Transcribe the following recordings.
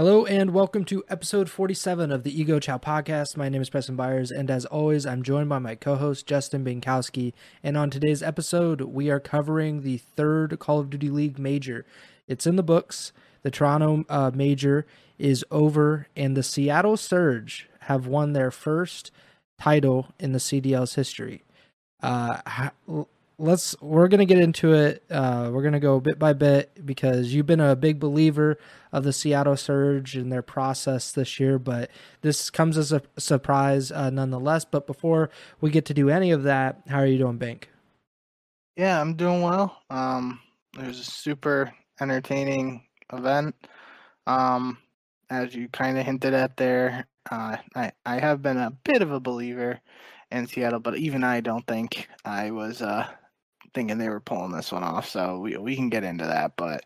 Hello and welcome to episode 47 of the Ego Chow podcast. My name is Preston Byers, and as always, I'm joined by my co host, Justin Binkowski. And on today's episode, we are covering the third Call of Duty League major. It's in the books. The Toronto uh, major is over, and the Seattle Surge have won their first title in the CDL's history. Uh, let's we're gonna get into it. Uh, we're gonna go bit by bit because you've been a big believer of the Seattle Surge and their process this year, but this comes as a surprise uh, nonetheless. But before we get to do any of that, how are you doing, Bank? Yeah, I'm doing well. Um, it was a super entertaining event. Um, as you kind of hinted at there, uh, I I have been a bit of a believer in Seattle, but even I don't think I was uh, thinking they were pulling this one off. So we we can get into that, but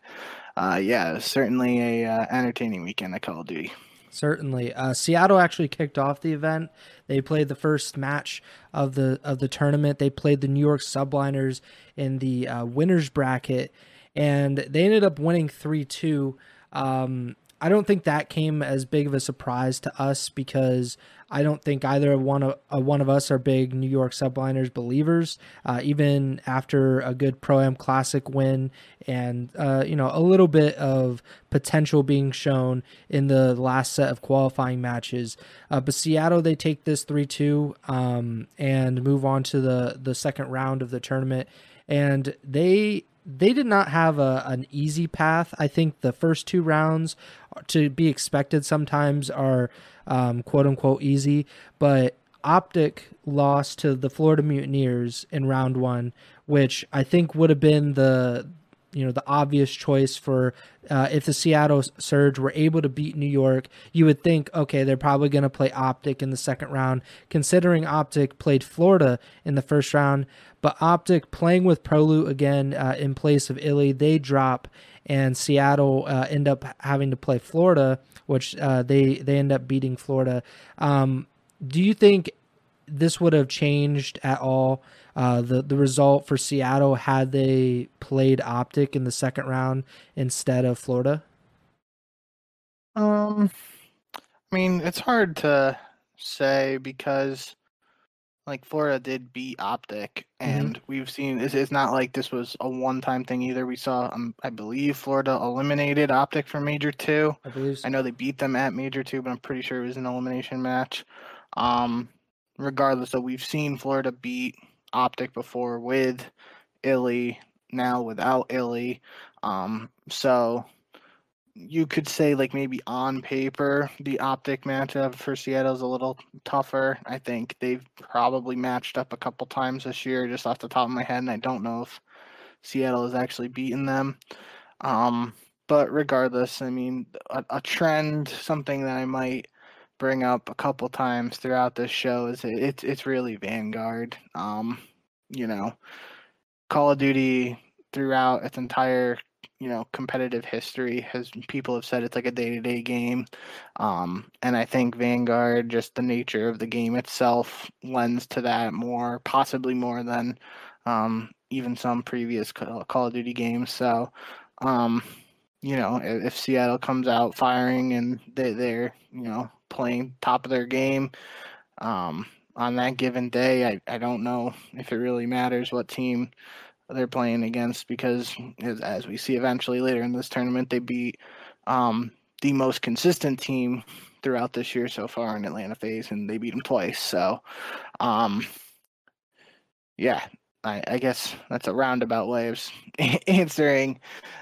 uh, yeah, certainly a uh, entertaining weekend of Call of Duty. Certainly, uh, Seattle actually kicked off the event. They played the first match of the of the tournament. They played the New York Subliners in the uh, winners bracket, and they ended up winning three two. Um, I don't think that came as big of a surprise to us because I don't think either one of uh, one of us are big New York Subliners believers. Uh, even after a good Pro Am Classic win and uh, you know a little bit of potential being shown in the last set of qualifying matches, uh, but Seattle they take this three two um, and move on to the the second round of the tournament, and they they did not have a, an easy path. I think the first two rounds, to be expected, sometimes are um, quote unquote easy, but Optic lost to the Florida Mutineers in round one, which I think would have been the you know the obvious choice for uh, if the Seattle Surge were able to beat New York, you would think okay they're probably going to play Optic in the second round. Considering Optic played Florida in the first round, but Optic playing with Prolu again uh, in place of Illy, they drop and Seattle uh, end up having to play Florida, which uh, they they end up beating Florida. Um, do you think this would have changed at all uh, the the result for Seattle had they played Optic in the second round instead of Florida? Um, I mean, it's hard to say because like Florida did beat Optic, mm-hmm. and mm-hmm. we've seen it's, it's not like this was a one-time thing either. We saw, um, I believe, Florida eliminated Optic from Major Two. I believe. So. I know they beat them at Major Two, but I'm pretty sure it was an elimination match. Um, regardless, though, we've seen Florida beat Optic before with Illy, now without Illy. Um, so you could say like maybe on paper the optic matchup for Seattle is a little tougher. I think they've probably matched up a couple times this year, just off the top of my head, and I don't know if Seattle has actually beaten them. Um, but regardless, I mean, a, a, trend, something that I might bring up a couple times throughout this show is it, it's it's really Vanguard. Um, you know, Call of Duty throughout its entire you know competitive history has people have said it's like a day-to-day game um, and i think vanguard just the nature of the game itself lends to that more possibly more than um, even some previous call of duty games so um, you know if, if, seattle comes out firing and they, they're you know playing top of their game um, on that given day I, I don't know if it really matters what team they're playing against because, as we see eventually later in this tournament, they beat um, the most consistent team throughout this year so far in Atlanta FaZe, and they beat them twice. So, um, yeah, I, I, guess that's a roundabout way of answering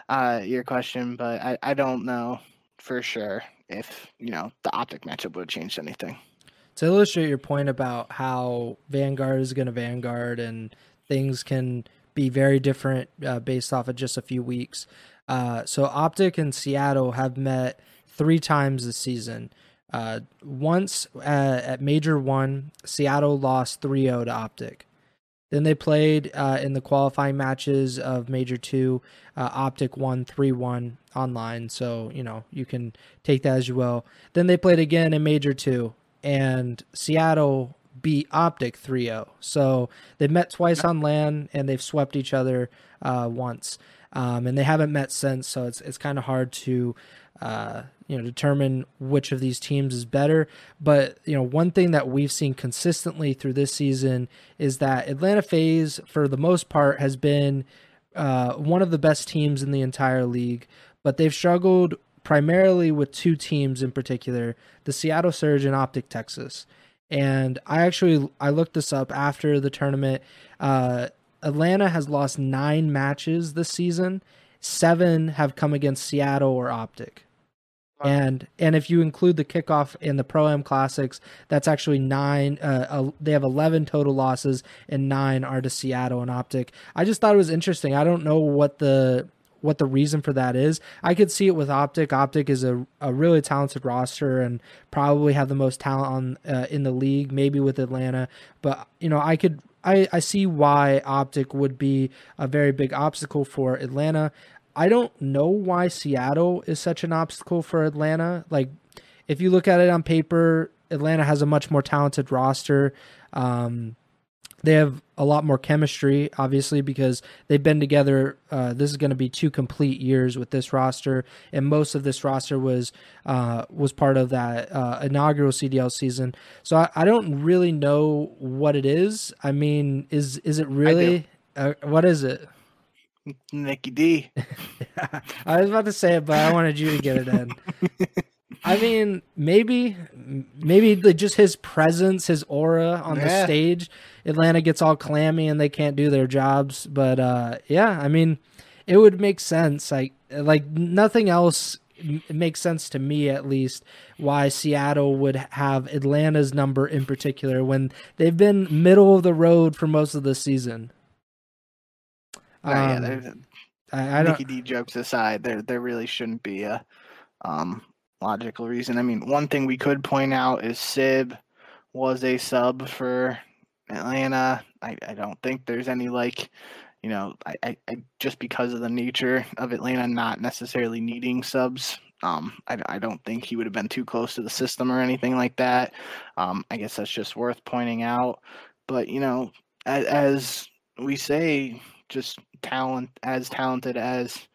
uh, your question, but I, I don't know for sure if you know the optic matchup would have changed anything. To illustrate your point about how Vanguard is going to Vanguard and things can be very different uh, based off of just a few weeks. Uh, so Optic and Seattle have met three times this season. Uh, once uh, at Major One, Seattle lost 3 0 to Optic. Then they played uh, in the qualifying matches of Major 2. Uh, Optic won 3 1 online, so, you know, you can take that as you will. Then they played again in Major 2, and Seattle beat Optic 3 0. So they've met twice on LAN and they've swept each other uh, once. Um, and they haven't met since, so it's it's kind of hard to uh, you know determine which of these teams is better. But you know one thing that we've seen consistently through this season is that Atlanta FaZe, for the most part, has been uh, one of the best teams in the entire league. But they've struggled primarily with two teams in particular: the Seattle Surge and Optic Texas. And I actually I looked this up after the tournament. Uh, Atlanta has lost nine matches this season. Seven have come against Seattle or Optic. And and if you include the kickoff and the pro am classics, that's actually nine. Uh, uh, they have eleven total losses, and nine are to Seattle and Optic. I just thought it was interesting. I don't know what the what the reason for that is. I could see it with Optic. Optic is a, a really talented roster and probably have the most talent on uh, in the league, maybe with Atlanta. But you know, I could I, I see why Optic would be a very big obstacle for Atlanta. I don't know why Seattle is such an obstacle for Atlanta. Like, if you look at it on paper, Atlanta has a much more talented roster. Um, they have a lot more chemistry, obviously, because they've been together. Uh, this is going to be two complete years with this roster, and most of this roster was uh, was part of that uh, inaugural CDL season. So I, I, don't really know what it is. I mean, is is it really? Uh, what is it? Nicky D. I was about to say it, but I wanted you to get it in. I mean, maybe, maybe just his presence, his aura on yeah. the stage, Atlanta gets all clammy and they can't do their jobs. But uh, yeah, I mean, it would make sense. Like, like nothing else makes sense to me at least why Seattle would have Atlanta's number in particular when they've been middle of the road for most of the season. Um, yeah, I, I Nicky D jokes aside, there there really shouldn't be a um, logical reason. I mean, one thing we could point out is Sib was a sub for Atlanta. I, I don't think there's any like, you know, I, I, I just because of the nature of Atlanta not necessarily needing subs. Um, I, I don't think he would have been too close to the system or anything like that. Um, I guess that's just worth pointing out. But you know, as, as we say, just talent as talented as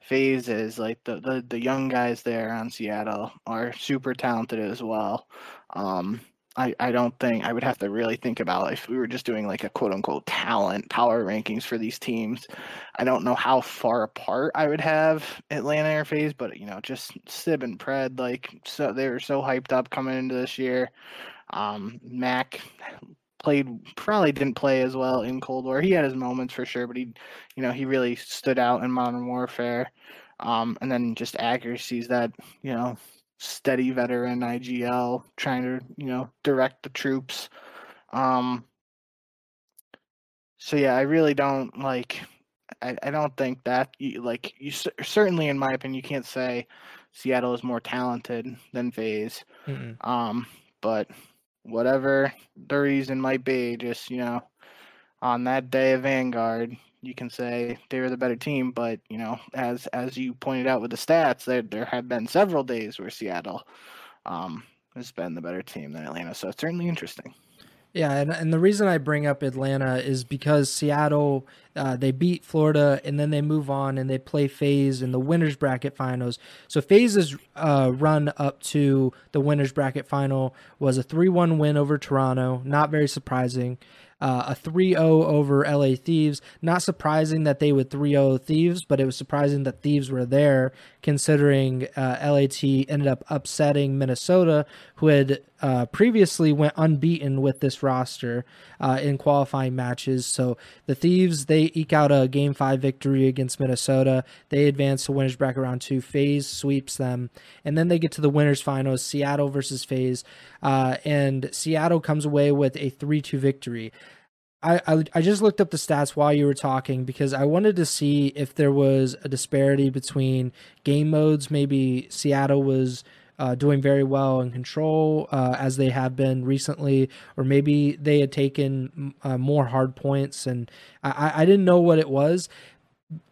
FaZe is like the, the the young guys there on Seattle are super talented as well. Um, I, I don't think I would have to really think about if we were just doing like a quote unquote talent power rankings for these teams. I don't know how far apart I would have Atlanta Air FaZe, but you know, just Sib and Pred, like so they were so hyped up coming into this year. Um, Mack played probably didn't play as well in Cold War. He had his moments for sure, but he, you know, he really stood out in Modern Warfare. Um, and then just accuracies that you know, steady veteran IGL trying to you know direct the troops. Um, so yeah, I really don't like. I, I don't think that you like you certainly in my opinion you can't say Seattle is more talented than FaZe. Mm-hmm. Um, but whatever the reason might be, just you know, on that day of Vanguard, you can say they were the better team. But you know, as as you pointed out with the stats, there there have been several days where Seattle um, has been the better team than Atlanta. So it's certainly interesting. Yeah, and, and the reason I bring up Atlanta is because Seattle uh, they beat Florida and then they move on and they play FaZe in the winners bracket finals. So FaZe's uh, run up to the winners bracket final was a three-one win over Toronto. Not very surprising uh, a 3 0 over LA Thieves. Not surprising that they would 3 0 Thieves, but it was surprising that Thieves were there, considering uh, LAT ended up upsetting Minnesota, who had uh, previously went unbeaten with this roster uh, in qualifying matches. So the Thieves they eke out a game five victory against Minnesota. They advance to winners bracket round two. FaZe sweeps them, and then they get to the winners finals: Seattle versus FaZe, uh, and Seattle comes away with a three two victory. I, I, I just looked up the stats while you were talking because I wanted to see if there was a disparity between game modes. Maybe Seattle was uh, doing very well in control uh, as they have been recently, or maybe they had taken uh, more hard points, and I, I didn't know what it was.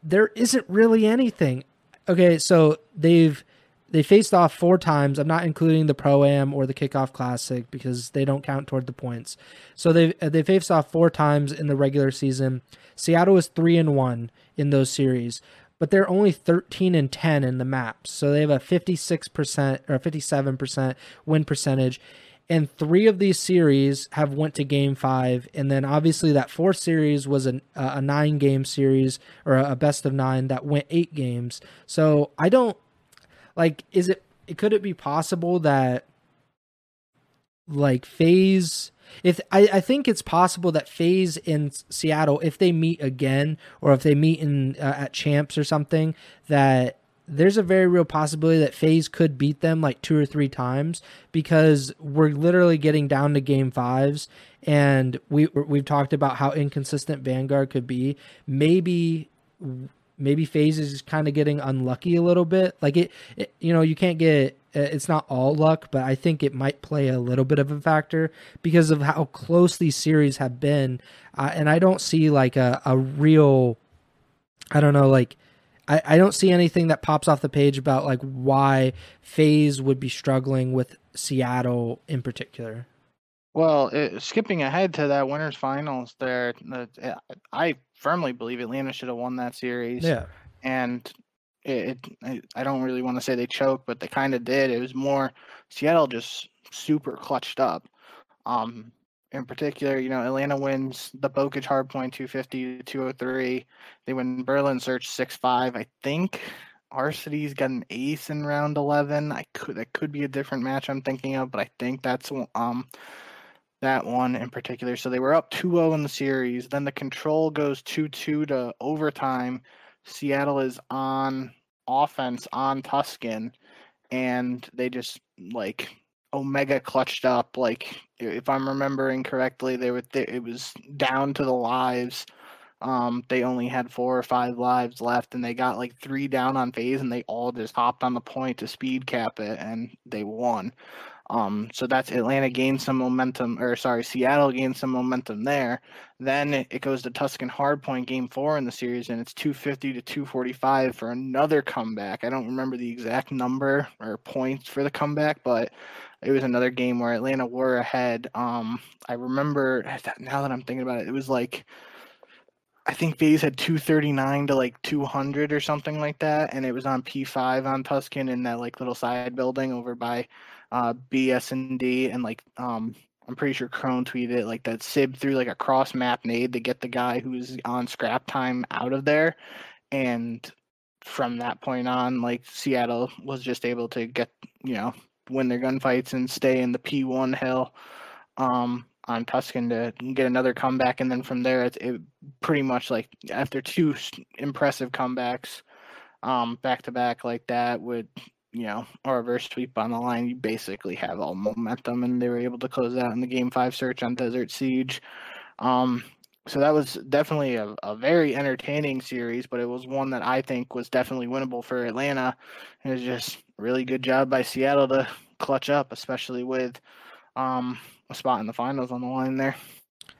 There isn't really anything. Okay, so they've they faced off four times. I'm not including the pro am or the kickoff classic because they don't count toward the points. So they they faced off four times in the regular season. Seattle is three and one in those series. But they're only 13 and 10 in the maps. So they have a 56% or 57% win percentage. And three of these series have went to game five, and then obviously that fourth series was a, a nine game series or a best of nine that went eight games. So I don't like. Is it? Could it be possible that like FaZe if I, I think it's possible that FaZe in Seattle, if they meet again, or if they meet in uh, at champs or something, that there's a very real possibility that FaZe could beat them like two or three times because we're literally getting down to game fives, and we we've talked about how inconsistent Vanguard could be. Maybe maybe FaZe is kind of getting unlucky a little bit. Like it, it, you know, you can't get Uh, it's not all luck, but I think it might play a little bit of a factor because of how close these series have been. Uh, and I don't see like a, a real, I don't know, like I, I don't see anything that pops off the page about like why FaZe would be struggling with Seattle in particular. Well, it, skipping ahead to that winners finals, there, uh, I firmly believe Atlanta should have won that series. Yeah, and it, it I don't really want to say they choked, but they kind of did. It was more Seattle just super clutched up. Um, in particular, you know, Atlanta wins the Bocage Hardpoint 250 to 203. They win Berlin Search 6 5. I think Arcitys got an ace in round 11. I could that could be a different match I'm thinking of, but I think that's um that one in particular. So they were up 2-0 in the series. Then the control goes 2-2 to overtime. Seattle is on offense on Tuscan, and they just like Omega clutched up. Like if I'm remembering correctly, they were they, it was down to the lives. Um, they only had four or five lives left, and they got like three down on FaZe, and they all just hopped on the point to speed cap it, and they won. Um, so that's Atlanta gained some momentum, or sorry, Seattle gained some momentum there. Then it goes to Tuscan Hardpoint game four in the series, and it's 250 to 245 for another comeback. I don't remember the exact number or points for the comeback, but it was another game where Atlanta were ahead. Um, I remember now that I'm thinking about it, it was like I think FaZe had 239 to like 200 or something like that, and it was on P5 on Tuscan in that like little side building over by uh, BSND, and D and like um, I'm pretty sure Crone tweeted like that Sib threw like a cross map nade to get the guy who's on scrap time out of there, and from that point on, like Seattle was just able to get you know win their gunfights and stay in the P1 hill um, on Tuscan to get another comeback, and then from there it, it pretty much like after two impressive comebacks um, back to back like that would you know, or a reverse sweep on the line, you basically have all momentum, and they were able to close out in the game five search on Desert Siege. Um, so that was definitely a, a very entertaining series, but it was one that I think was definitely winnable for Atlanta. It was just really good job by Seattle to clutch up, especially with um, a spot in the finals on the line there.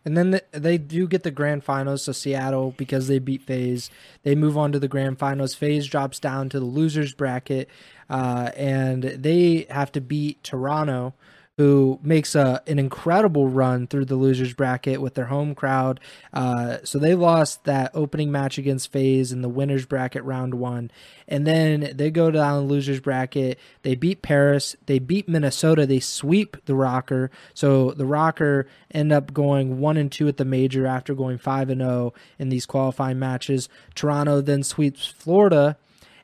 And then the, they do get the grand finals. So Seattle, because they beat FaZe, they move on to the grand finals. FaZe drops down to the losers bracket, uh, and they have to beat Toronto, who makes a an incredible run through the losers bracket with their home crowd. Uh, so they lost that opening match against FaZe in the winners bracket round one, and then they go down the losers bracket. They beat Paris, they beat Minnesota, they sweep the Rokkr. So the Rokkr end up going one and two at the major after going five and zero oh in these qualifying matches. Toronto then sweeps Florida,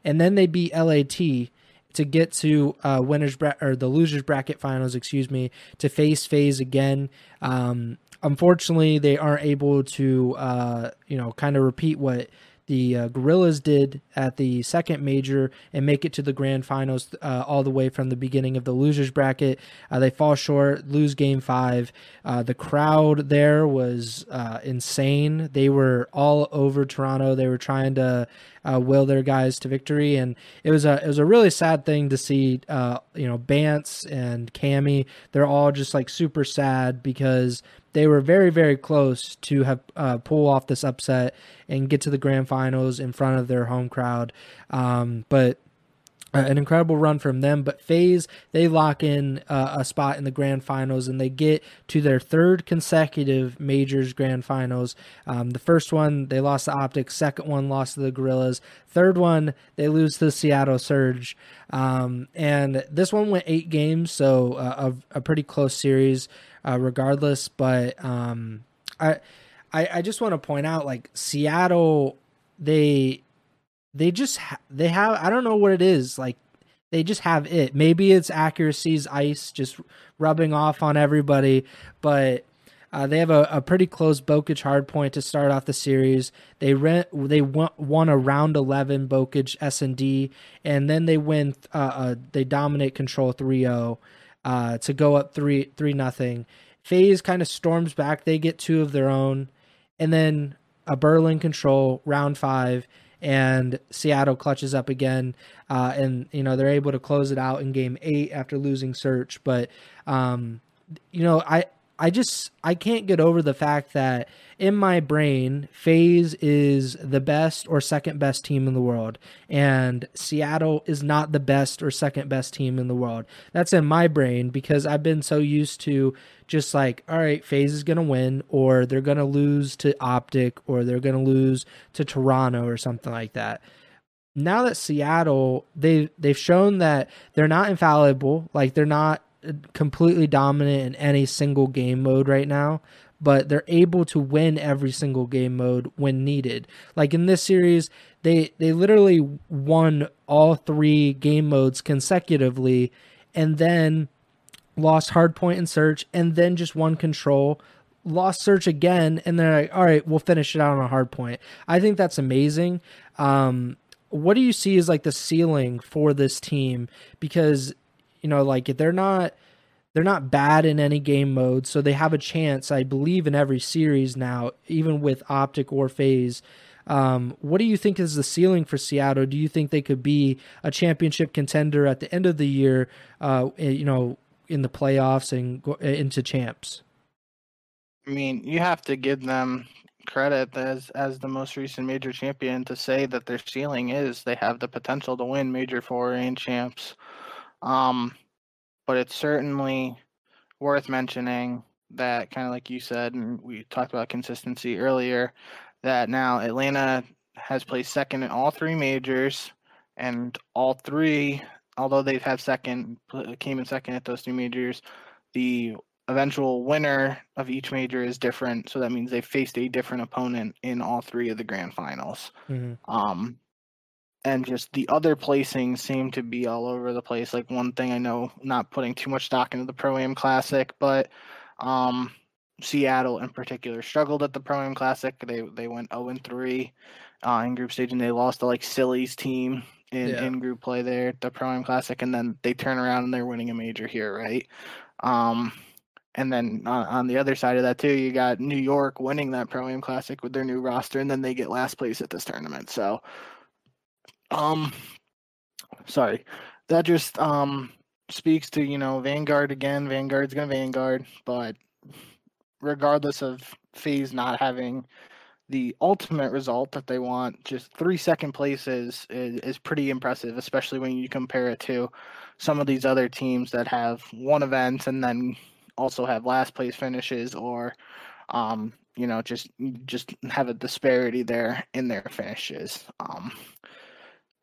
and then they beat LAT to get to uh, winners bra- or the losers bracket finals, excuse me, to face FaZe again. Um, unfortunately, they aren't able to, uh, you know, kind of repeat what the uh, Guerrillas did at the second major and make it to the grand finals uh, all the way from the beginning of the losers bracket. Uh, they fall short, lose game five. Uh, the crowd there was uh, insane. They were all over Toronto. They were trying to uh, will their guys to victory, and it was a it was a really sad thing to see. you know, Bance and Cammy, they're all just like super sad because they were very very close to have uh, pull off this upset and get to the grand finals in front of their home crowd. Um, but uh, an incredible run from them. But FaZe, they lock in uh, a spot in the grand finals and they get to their third consecutive majors grand finals. Um, the first one, they lost to Optics. Second one, lost to the Guerrillas. Third one, they lose to the Seattle Surge. Um, and this one went eight games, so uh, a, a, pretty close series, uh, regardless. But um, I, I, I just want to point out, like Seattle, they they just ha- they have I don't know what it is like they just have it. Maybe it's accuracy's ice just rubbing off on everybody, but uh, they have a, a, pretty close Bocage hard point to start off the series. They rent they won, won a round eleven Bocage S and D, and then they win. Uh, uh, they dominate control 3-0 uh, to go up three three nothing. FaZe kind of storms back. They get two of their own, and then a Berlin control round five and Seattle clutches up again, uh, and you know they're able to close it out in Game Eight after losing Search. But um, you know, I I just I can't get over the fact that in my brain, FaZe is the best or second best team in the world, and Seattle is not the best or second best team in the world. That's in my brain because I've been so used to just like, all right, FaZe is gonna win, or they're gonna lose to Optic, or they're gonna lose to Toronto or something like that now that Seattle they they've shown that they're not infallible, like they're not completely dominant in any single game mode right now, but they're able to win every single game mode when needed. Like in this series, they they literally won all three game modes consecutively and then lost hardpoint and search and then just won control lost search again and they're like all right we'll finish it out on a hard point. I think that's amazing. Um, what do you see as like the ceiling for this team? Because you know, like they're not they're not bad in any game mode, so they have a chance, I believe, in every series now, even with Optic or FaZe. Um, what do you think is the ceiling for Seattle? Do you think they could be a championship contender at the end of the year? Uh, eh, you know, in the playoffs and go, eh, into champs. I mean, you have to give them credit as as the most recent major champion to say that their ceiling is they have the potential to win major four and champs. Um, but it's certainly worth mentioning that kind of like you said, and we talked about consistency earlier, that now Atlanta has placed second in all three majors, and all three, although they've had second, came in second at those three majors, the eventual winner of each major is different. So that means they faced a different opponent in all three of the grand finals. Mm-hmm. Um, and just the other placings seem to be all over the place. Like one thing I know, not putting too much stock into the Pro Am Classic, but um, Seattle in particular struggled at the Pro Am Classic. They they went 0 and 3 uh, in group stage, and they lost to like Silly's team in, yeah. in group play there at the Pro Am Classic, and then they turn around and they're winning a major here, right? Um, and then on, on, the other side of that too, you got New York winning that Pro Am Classic with their new roster, and then they get last place at this tournament. So um, sorry, that just um speaks to you know Vanguard again. Vanguard's gonna Vanguard, but regardless of FaZe not having the ultimate result that they want, just three second places is, is pretty impressive, especially when you compare it to some of these other teams that have one event and then also have last place finishes or um, you know just just have a disparity there in their finishes. Um,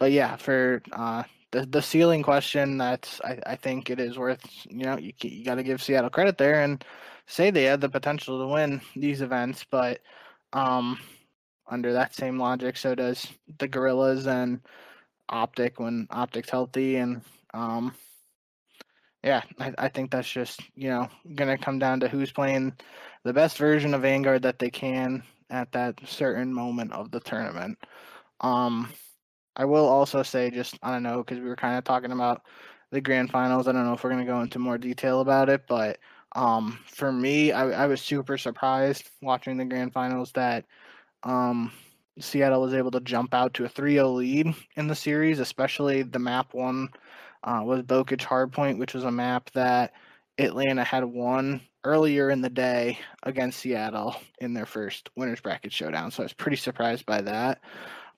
but yeah, for uh, the the ceiling question, that's I, I think it is worth you know you you got to give Seattle credit there and say they had the potential to win these events, but um, under that same logic, so does the Guerrillas and Optic when Optic's healthy, and um, yeah, I, I think that's just you know gonna come down to who's playing the best version of Vanguard that they can at that certain moment of the tournament. Um, I will also say, just I don't know, because we were kind of talking about the grand finals. I don't know if we're going to go into more detail about it, but um, for me, I, I was super surprised watching the grand finals that um, Seattle was able to jump out to a 3 0 lead in the series, especially the map one uh, was Bocage Hardpoint, which was a map that Atlanta had won earlier in the day against Seattle in their first winners bracket showdown. So I was pretty surprised by that.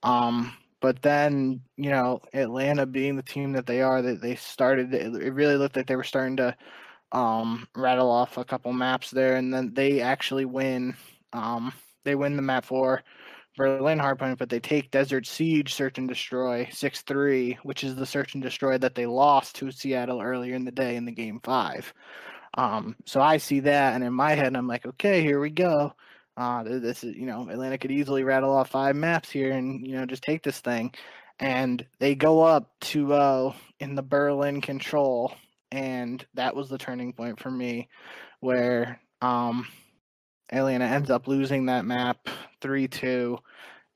Um, but then, you know, Atlanta being the team that they are, that they started, it really looked like they were starting to um, rattle off a couple maps there, and then they actually win. Um, they win the map for Berlin Hardpoint, but they take Desert Siege Search and Destroy 6 3, which is the Search and Destroy that they lost to Seattle earlier in the day in the game five. Um, so I see that, and in my head, I'm like, okay, here we go. Uh, this is, you know, Atlanta could easily rattle off five maps here and, you know, just take this thing. And they go up 2 0 in the Berlin control. And that was the turning point for me where um, Atlanta ends up losing that map 3 2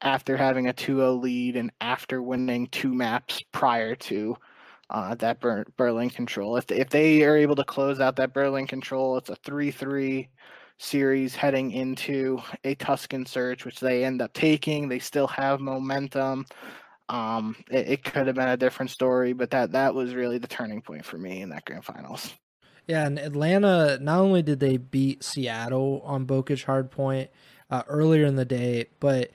after having a 2 0 lead and after winning two maps prior to uh, that Ber- Berlin control. If if they are able to close out that Berlin control, it's a 3 3 series heading into a Tuscan search, which they end up taking. They still have momentum. Um, it, it could have been a different story, but that that was really the turning point for me in that grand finals. Yeah, and Atlanta not only did they beat Seattle on Bocage Hardpoint uh, earlier in the day, but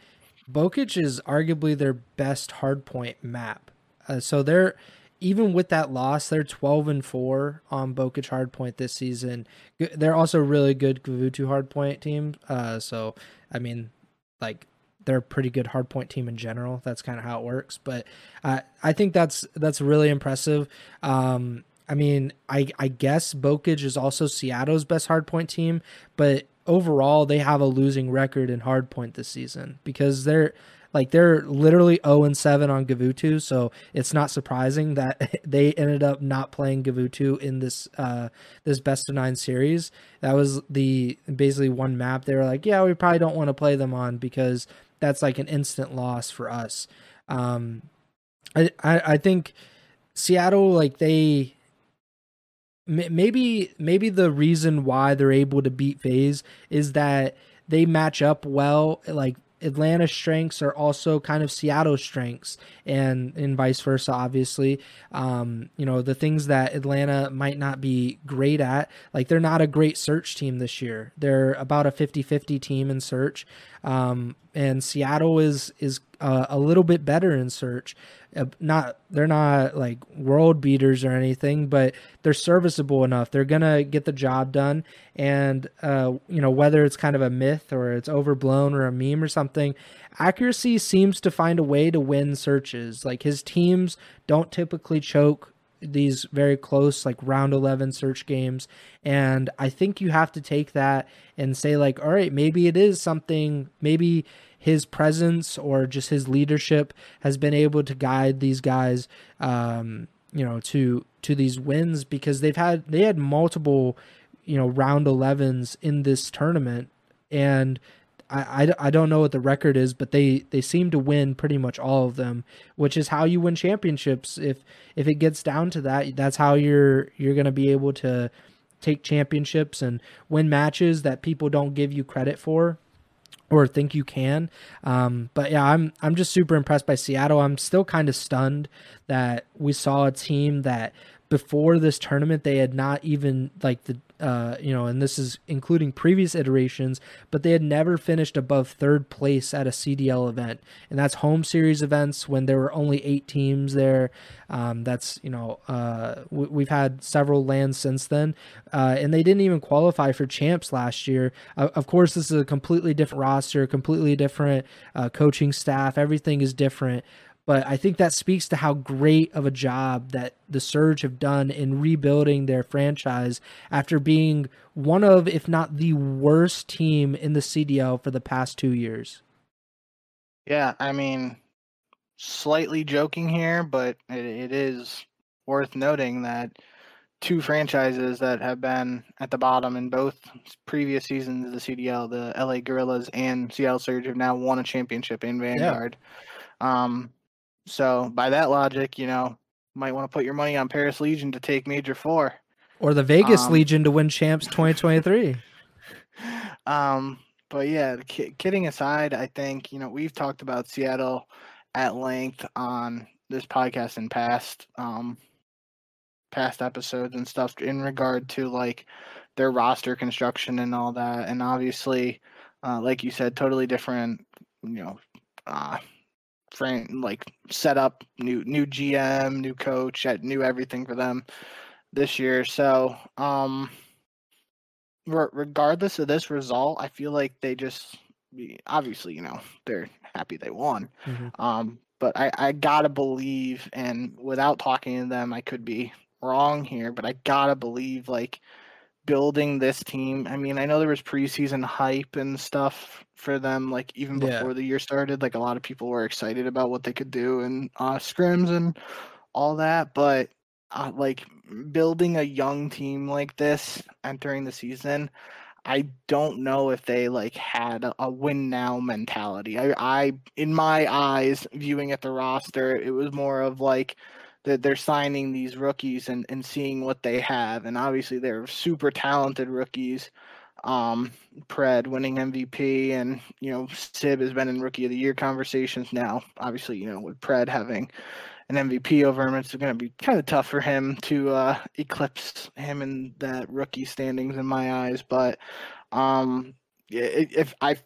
Bocage is arguably their best hardpoint map. Uh, so they're even with that loss, they're 12 and 4 on Bocage Hardpoint this season. They're also really good Gavutu Hardpoint team. Uh, so, I mean, like, they're a pretty good hardpoint team in general. That's kind of how it works. But uh, I think that's that's really impressive. Um, I mean, I I guess Bocage is also Seattle's best hardpoint team, but overall they have a losing record in hardpoint this season because they're like they're literally 0 and 7 on Gavutu, so it's not surprising that they ended up not playing Gavutu in this uh this best of 9 series. That was the basically one map they were like, yeah, we probably don't want to play them on because that's like an instant loss for us. Um I I, I think Seattle like they maybe maybe the reason why they're able to beat FaZe is that they match up well like Atlanta strengths are also kind of Seattle strengths, and and vice versa. Obviously, um, you know the things that Atlanta might not be great at, like they're not a great search team this year. They're about a 50-50 team in search, um, and Seattle is is uh, a little bit better in search. Uh, not they're not like world beaters or anything, but they're serviceable enough. They're gonna get the job done, and uh, you know whether it's kind of a myth or it's overblown or a meme or something, accuracy seems to find a way to win searches. Like his teams don't typically choke these very close like round 11 search games. And i think you have to take that and say like all right maybe it is something maybe his presence or just his leadership has been able to guide these guys um, you know to to these wins because they've had they had multiple you know round 11s in this tournament. And I, I, I don't know what the record is, but they, they seem to win pretty much all of them, which is how you win championships. If if it gets down to that, that's how you're you're to be able to take championships and win matches that people don't give you credit for or think you can. Um, but yeah, I'm I'm just super impressed by Seattle. I'm still kind of stunned that we saw a team that before this tournament they had not even like the uh, you know, and this is including previous iterations, but they had never finished above third place at a CDL event, and that's home series events when there were only eight teams there. Um, that's you know, uh, we've had several lands since then, uh, and they didn't even qualify for champs last year. of course, this is a completely different roster, completely different uh, coaching staff. Everything is different, but I think that speaks to how great of a job that the Surge have done in rebuilding their franchise after being one of, if not the worst team in the CDL for the past two years. Yeah, I mean, slightly joking here, but it, it is worth noting that two franchises that have been at the bottom in both previous seasons of the CDL, the LA Guerrillas and Seattle Surge, have now won a championship in Vanguard. Yeah. Um, so by that logic, you know, might want to put your money on Paris Legion to take Major Four, or the Vegas um, Legion to win champs 2023. um, but yeah, kidding aside, I think you know we've talked about Seattle at length on this podcast in past um past episodes and stuff in regard to like their roster construction and all that, and obviously, uh, like you said, totally different, you know, uh, frame like set up new new GM, new coach, at new everything for them this year. So, um, re- regardless of this result, I feel like they just obviously, you know, they're happy they won. Mm-hmm. Um, but I, I gotta believe, and without talking to them, I could be wrong here, but I gotta believe like building this team. I mean, I know there was preseason hype and stuff for them, like even before yeah. the year started. Like a lot of people were excited about what they could do and uh, scrims and all that. But uh, like building a young team like this entering the season, I don't know if they like had a, a, win now mentality. I, I, in my eyes, viewing at the roster, it was more of like that they're signing these rookies and, and seeing what they have. And obviously, they're super talented rookies. Um, Pred winning MVP, and you know, Sib has been in Rookie of the Year conversations now. Obviously, you know, with Pred having an MVP over him, it's going to be kind of tough for him to uh, eclipse him in that rookie standings in my eyes. But um, yeah, if I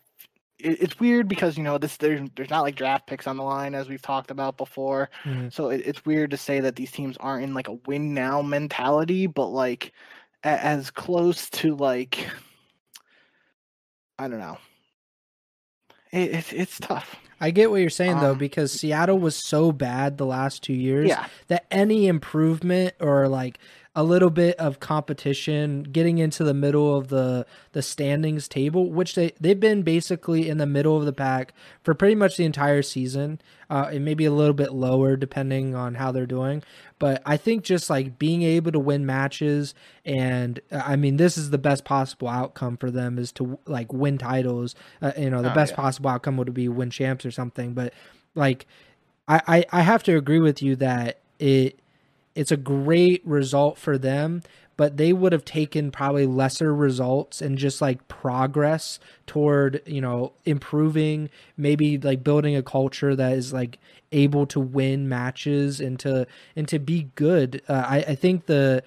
it's weird because you know this there's there's not like draft picks on the line as we've talked about before mm-hmm. so it, it's weird to say that these teams aren't in like a win now mentality but like a, as close to like i don't know it, it's it's tough I get what you're saying um, though, because Seattle was so bad the last two years yeah. that any improvement or like a little bit of competition, getting into the middle of the the standings table, which they they've been basically in the middle of the pack for pretty much the entire season. Uh, it may be a little bit lower depending on how they're doing, but I think just like being able to win matches and I mean this is the best possible outcome for them is to like win titles. Uh, you know, the oh, best yeah. possible outcome would be win champs or something, but like I, I I have to agree with you that it it's a great result for them, but they would have taken probably lesser results and just like progress toward, you know, improving, maybe like building a culture that is like able to win matches and to and to be good. Uh, I, I think the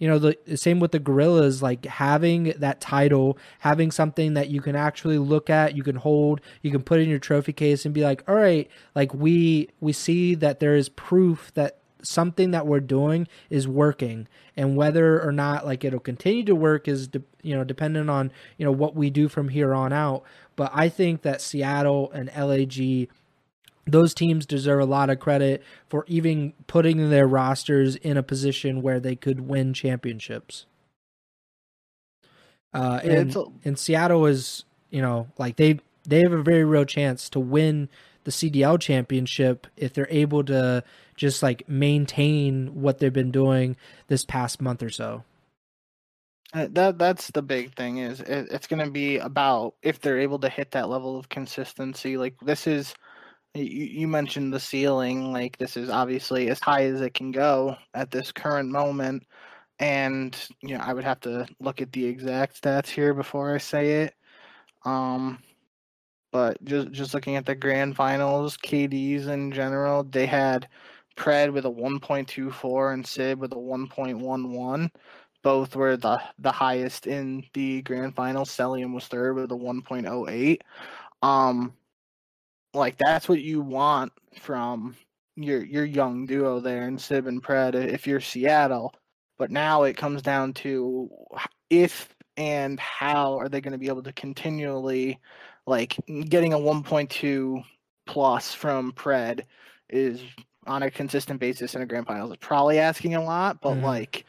you know the same with the Guerrillas like having that title having something that you can actually look at you can hold you can put in your trophy case and be like all right like we we see that there is proof that something that we're doing is working. And whether or not like it'll continue to work is de- you know dependent on you know what we do from here on out. But i think that seattle and lag those teams deserve a lot of credit for even putting their rosters in a position where they could win championships. Uh and, yeah, a- and seattle is you know like they they have a very real chance to win the cdl championship if they're able to just like maintain what they've been doing this past month or so. Uh, that that's the big thing is it, it's going to be about if they're able to hit that level of consistency. Like this is, you, you mentioned the ceiling. Like this is obviously as high as it can go at this current moment. And you know, I would have to look at the exact stats here before I say it. Um, but just just looking at the grand finals, KDs in general, they had Pred with a 1.24 and Sib with a 1.11. Both were the the highest in the grand final. Cellium was third with a 1.08. Um, like that's what you want from your your young duo there in Sib and Pred if you're Seattle. But now it comes down to if and how are they going to be able to continually like getting a 1.2 plus from Pred is on a consistent basis in a grand finals is probably asking a lot, but mm-hmm. like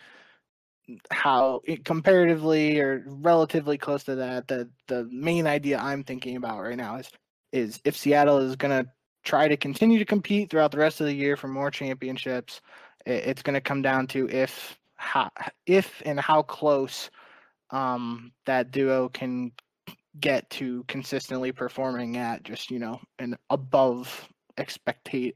how it, comparatively or relatively close to that, the the main idea I'm thinking about right now is is if Seattle is going to try to continue to compete throughout the rest of the year for more championships, it, it's going to come down to if how if and how close um, that duo can get to consistently performing at just you know an above expectate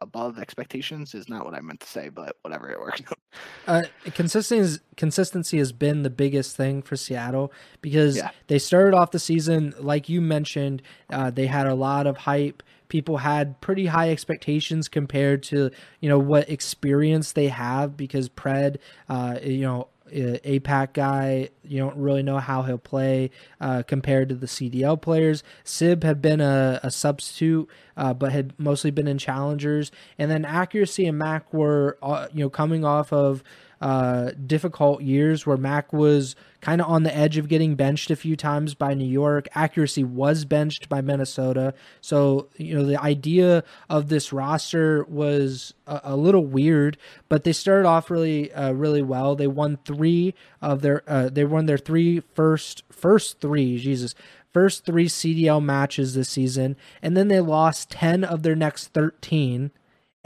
above expectations is not what I meant to say, but whatever it works. uh, consistency consistency has been the biggest thing for Seattle because yeah. they started off the season like you mentioned. Uh, they had a lot of hype. People had pretty high expectations compared to you know what experience they have because Pred, uh, you know APAC guy. You don't really know how he'll play uh, compared to the CDL players. Sib had been a, a substitute, uh, but had mostly been in challengers. And then accuracy and Mack were, uh, you know, coming off of uh, difficult years where Mack was kind of on the edge of getting benched a few times by New York. Accuracy was benched by Minnesota. So, you know, the idea of this roster was a, a little weird, but they started off really, uh, really well. They won three of their, uh, they won their three first, first three, Jesus, first three CDL matches this season. And then they lost 10 of their next 13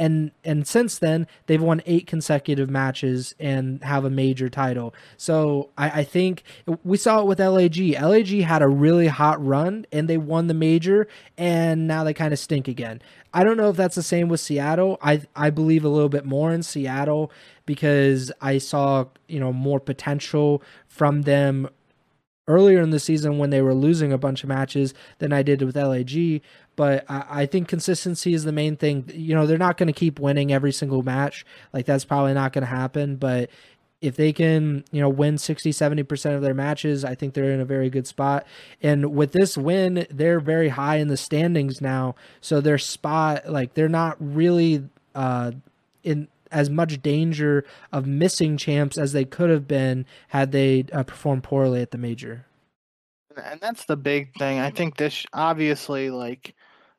and and since then they've won eight consecutive matches and have a major title. So I, I, think we saw it with LAG. LAG had a really hot run and they won the major, and now they kind of stink again. I don't know if that's the same with Seattle. I I believe a little bit more in Seattle because I saw you know more potential from them earlier in the season when they were losing a bunch of matches than I did with LAG. But I, I think consistency is the main thing. You know, they're not going to keep winning every single match. Like, that's probably not going to happen. But if they can, you know, win 60, 70% of their matches, I think they're in a very good spot. And with this win, they're very high in the standings now. So their spot, like, they're not really uh, in as much danger of missing champs as they could have been had they uh, performed poorly at the major. And that's the big thing. I think this obviously like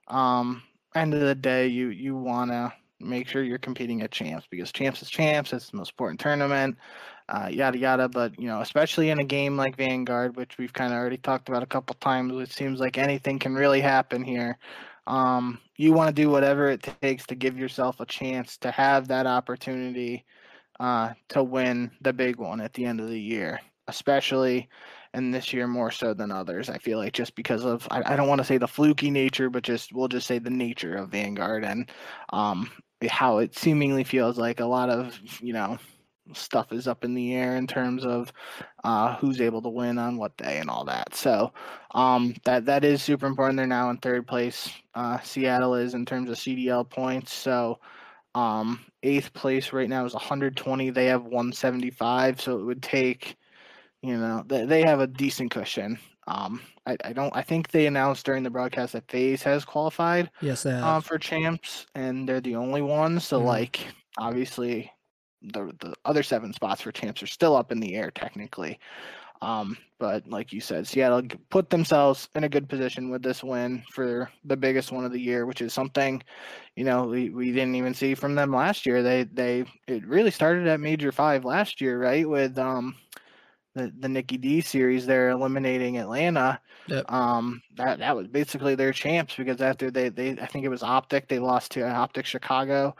um end of the day you you want to make sure you're competing at champs because champs is champs it's the most important tournament uh, yada yada but you know especially in a game like vanguard which we've kind of already talked about a couple times it seems like anything can really happen here um, you want to do whatever it takes to give yourself a chance to have that opportunity uh, to win the big one at the end of the year, especially and this year more so than others. I feel like just because of I, I don't want to say the fluky nature, but just we'll just say the nature of Vanguard and um, how it seemingly feels like a lot of you know stuff is up in the air in terms of uh, who's able to win on what day and all that. So um, that that is super important. They're now in third place. Uh, Seattle is in terms of CDL points. So um, eighth place right now is 120. They have 175. So it would take, you know, they, they have a decent cushion. Um, I, I don't. I think they announced during the broadcast that FaZe has qualified. Yes, they uh, have. For champs, and they're the only one. So mm. like, obviously, the the other seven spots for champs are still up in the air technically. Um, but like you said, Seattle put themselves in a good position with this win for the biggest one of the year, which is something, you know, we, we didn't even see from them last year. They they it really started at Major Five last year, right? With um the the Nikki D series, they're eliminating Atlanta. Yep. Um, that that was basically their champs because after they they I think it was Optic, they lost to Optic Chicago.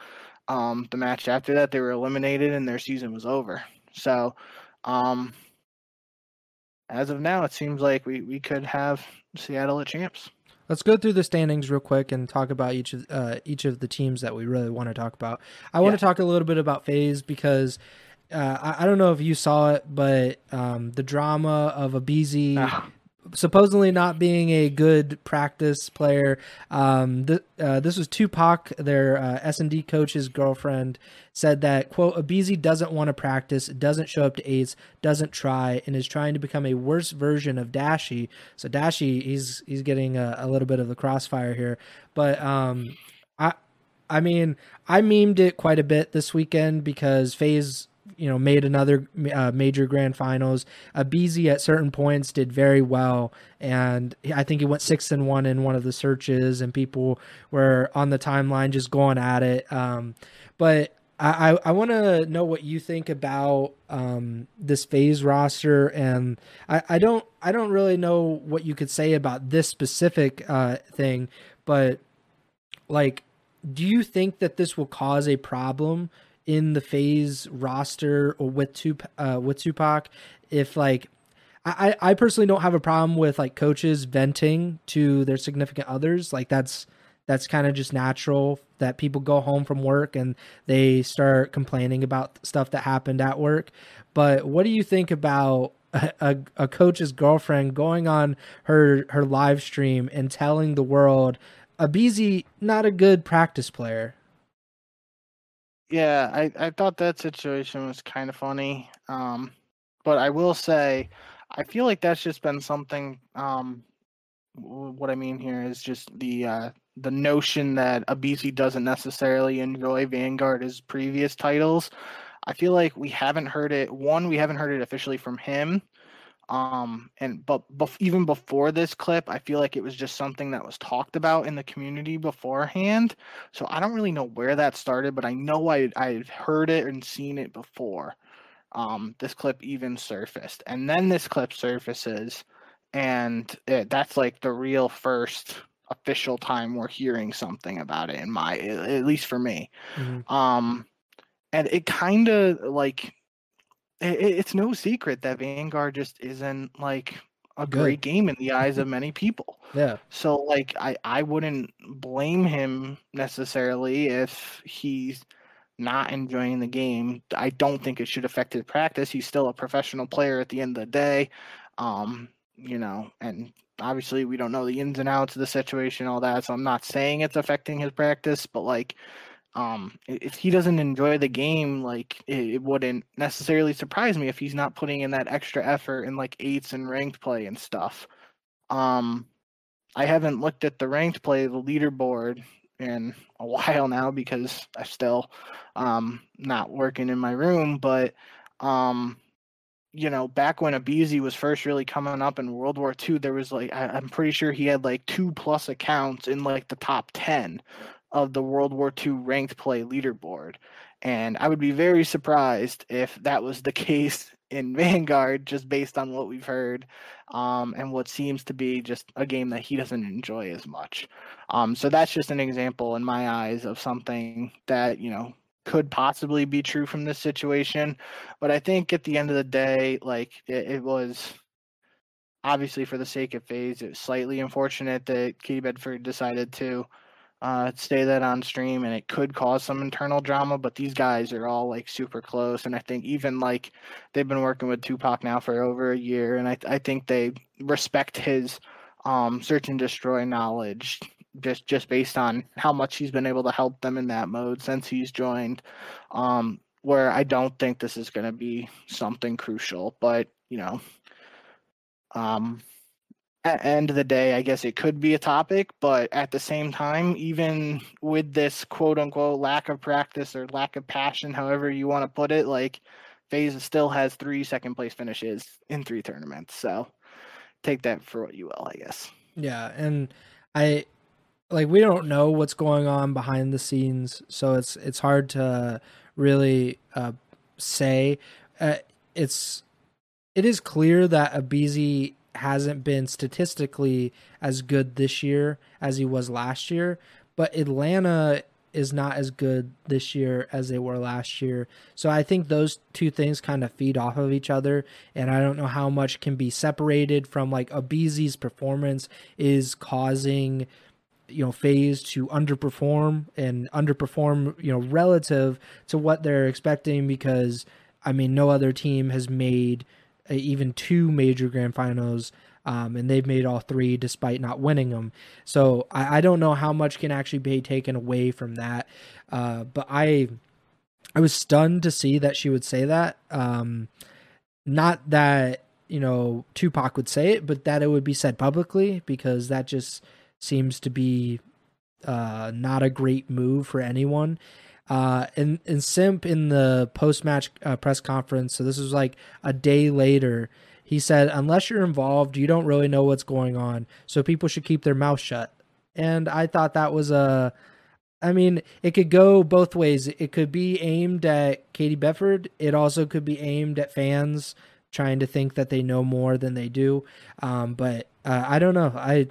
Um, the match after that, they were eliminated and their season was over. So, um, as of now, it seems like we, we could have Seattle at champs. Let's go through the standings real quick and talk about each of uh, each of the teams that we really want to talk about. I yeah. want to talk a little bit about FaZe because uh, I, I, don't know if you saw it, but um, the drama of aBeZy ah supposedly not being a good practice player. Um, th- uh, this was Tupac, their uh, S and D coach's girlfriend, said that quote aBeZy doesn't want to practice, doesn't show up to eights, doesn't try, and is trying to become a worse version of Dashy. So Dashy, he's he's getting a, a little bit of the crossfire here, but um, I. I mean, I memed it quite a bit this weekend because FaZe you know made another uh, major grand finals. aBeZy at certain points did very well, and I think he went six and one in one of the searches, and people were on the timeline just going at it. Um, but I, I want to know what you think about um, this FaZe roster, and I, I don't I don't really know what you could say about this specific uh, thing, but like, do you think that this will cause a problem in the FaZe roster or with Tup- uh, with Tupac if like I, I personally don't have a problem with like coaches venting to their significant others. Like that's that's kind of just natural that people go home from work and they start complaining about stuff that happened at work. But what do you think about a, a, coach's girlfriend going on her her live stream and telling the world a aBeZy not a good practice player yeah, I, I thought that situation was kind of funny. Um, but I will say, I feel like that's just been something. Um, what I mean here is just the uh, the notion that aBeZy doesn't necessarily enjoy Vanguard as previous titles. I feel like we haven't heard it. One, we haven't heard it officially from him. Um, and but bef- even before this clip, I feel like it was just something that was talked about in the community beforehand. So I don't really know where that started, but I know I I've heard it and seen it before. Um, this clip even surfaced, and then this clip surfaces, and it, that's like the real first official time we're hearing something about it in my at least for me mm-hmm. um and it kind of like it, it's no secret that vanguard just isn't like a Good. great game in the eyes of many people yeah so like i i wouldn't blame him necessarily if he's not enjoying the game i don't think it should affect his practice he's still a professional player at the end of the day um you know and obviously we don't know the ins and outs of the situation, all that. So I'm not saying it's affecting his practice, but like, um, if he doesn't enjoy the game, like it, it wouldn't necessarily surprise me if he's not putting in that extra effort in like eights and ranked play and stuff. Um, I haven't looked at the ranked play, the leaderboard in a while now because I'm still um not working in my room, but um you know, back when aBeZy was first really coming up in World War II, there was like I, am pretty sure he had like two plus accounts in like the top ten of the World War II ranked play leaderboard. And I would be very surprised if that was the case in Vanguard, just based on what we've heard, um, and what seems to be just a game that he doesn't enjoy as much. Um, so that's just an example in my eyes of something that you know could possibly be true from this situation. But I think at the end of the day, like it, it was obviously for the sake of FaZe, it was slightly unfortunate that Katie Bedford decided to uh, stay that on stream and it could cause some internal drama, but these guys are all like super close. And I think even like they've been working with Tupac now for over a year. And I, I think they respect his um, search and destroy knowledge just just based on how much he's been able to help them in that mode since he's joined. Um, where I don't think this is going to be something crucial, but you know, um, at end of the day, I guess it could be a topic, but at the same time, even with this quote unquote lack of practice or lack of passion, however you want to put it, like FaZe still has three second place finishes in three tournaments. So take that for what you will, I guess. Yeah, and I like we don't know what's going on behind the scenes, so it's it's hard to really uh, say. Uh, it's it is clear that aBeZy hasn't been statistically as good this year as he was last year, but Atlanta is not as good this year as they were last year. So I think those two things kind of feed off of each other. And I don't know how much can be separated from like aBeZy's performance is causing you know FaZe to underperform and underperform you know relative to what they're expecting because I mean no other team has made even two major grand finals um, and they've made all three despite not winning them. So I, I, don't know how much can actually be taken away from that. Uh, but I I was stunned to see that she would say that. Um, not that you know Tupac would say it, but that it would be said publicly because that just seems to be uh, not a great move for anyone. Uh, and, and Simp in the post match uh, press conference, so this was like a day later, he said, Unless you're involved, you don't really know what's going on. So people should keep their mouth shut. And I thought that was a. I mean, it could go both ways. It could be aimed at Katie Bedford. It also could be aimed at fans trying to think that they know more than they do. Um, but uh, I don't know. I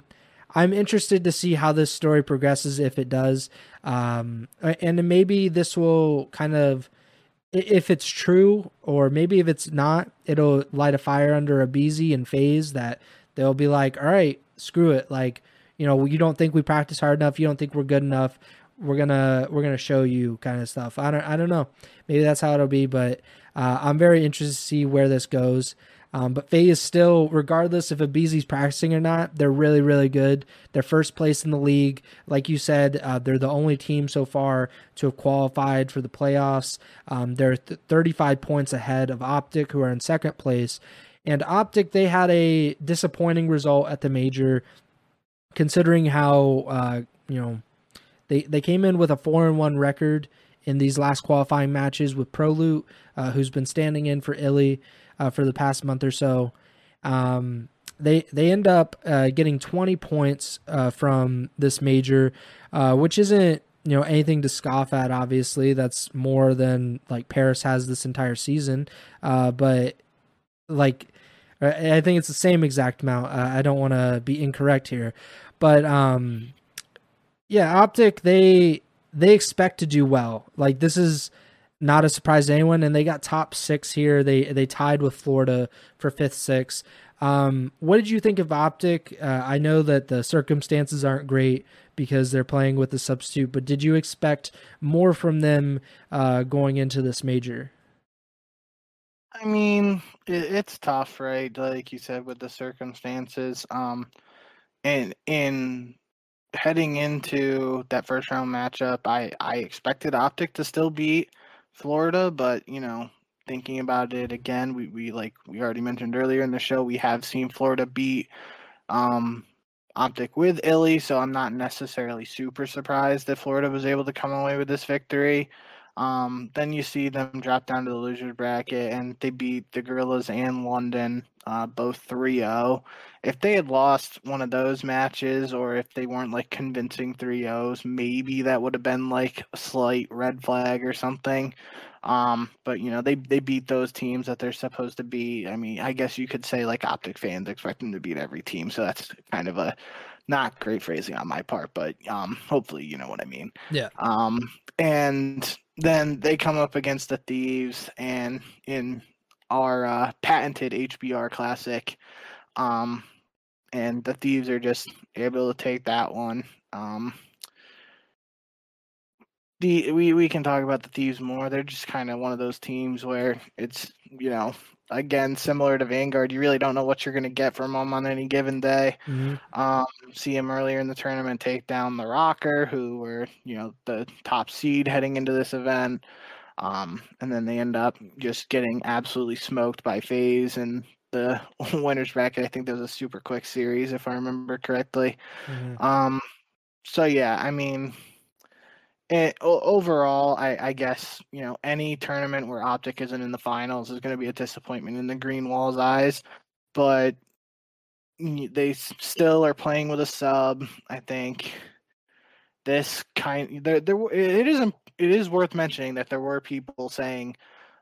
I'm interested to see how this story progresses if it does. Um, and maybe this will kind of, if it's true, or maybe if it's not, it'll light a fire under aBeZy and FaZe that they'll be like, all right, screw it. Like, you know, you don't think we practice hard enough. You don't think we're good enough. We're gonna we're gonna show you kind of stuff. I don't I don't know. Maybe that's how it'll be, but uh, I'm very interested to see where this goes. Um, but FaZe is still, regardless if aBeZy's practicing or not, they're really, really good. They're first place in the league. Like you said, uh, they're the only team so far to have qualified for the playoffs. Um, they're th- 35 points ahead of Optic, who are in second place. And Optic, they had a disappointing result at the major, considering how, uh, you know, they, they came in with a 4 and 1 record in these last qualifying matches with ProLoot, uh, who's been standing in for iLLeY uh, for the past month or so. Um, they they end up uh, getting 20 points uh, from this major, uh, which isn't you know anything to scoff at. Obviously, that's more than like Paris has this entire season. Uh, but like, I think it's the same exact amount. I don't want to be incorrect here, but um, yeah, Optic they they expect to do well. Like this is not a surprise to anyone, and they got top six here. They they tied with Florida for fifth, six. Um, what did you think of Optic? Uh, I know that the circumstances aren't great because they're playing with the substitute, but did you expect more from them uh, going into this major? I mean, it, it's tough, right? Like you said, with the circumstances. Um, and in heading into that first round matchup, I I expected Optic to still beat Florida, but you know, thinking about it again, we we like we already mentioned earlier in the show, we have seen Florida beat um Optic with iLLeY, so I'm not necessarily super surprised that Florida was able to come away with this victory. Um, then you see them drop down to the losers bracket, and they beat the Guerrillas and London uh, both 3 0. If they had lost one of those matches, or if they weren't like convincing 3 0s, maybe that would have been like a slight red flag or something. Um, but you know, they they beat those teams that they're supposed to beat. I mean, I guess you could say like optic fans expect them to beat every team, so that's kind of a not great phrasing on my part, but um, hopefully you know what I mean. Yeah. Um, and then they come up against the thieves, and in our uh, patented HBR classic, um, and the thieves are just able to take that one. Um, the we we can talk about the thieves more. They're just kind of one of those teams where it's you know again similar to Vanguard. You really don't know what you're going to get from them on any given day. Mm-hmm. Um, see them earlier in the tournament take down the Rokkr, who were you know the top seed heading into this event. Um, and then they end up just getting absolutely smoked by FaZe and the winners bracket. I think there was a super quick series, if I remember correctly. Mm-hmm. Um, so yeah, I mean, it, overall, I, I, guess you know any tournament where Optic isn't in the finals is going to be a disappointment in the Green Wall's eyes, but they still are playing with a sub. I think this kind there there it isn't it is worth mentioning that there were people saying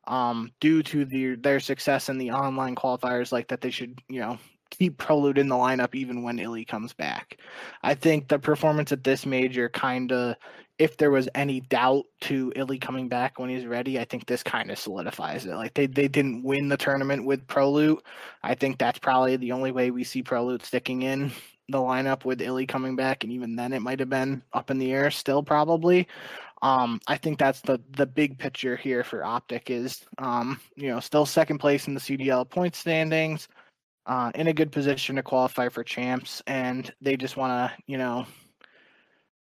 um due to the their success in the online qualifiers like that they should you know keep ProLoot in the lineup even when iLLeY comes back. I think the performance at this major kind of if there was any doubt to iLLeY coming back when he's ready, I think this kind of solidifies it. Like they, they didn't win the tournament with ProLoot. I think that's probably the only way we see ProLoot sticking in the lineup with iLLeY coming back, and even then it might have been up in the air still probably. Um, I think that's the the big picture here for Optic is um, you know, still second place in the CDL point standings, uh, in a good position to qualify for champs, and they just wanna, you know,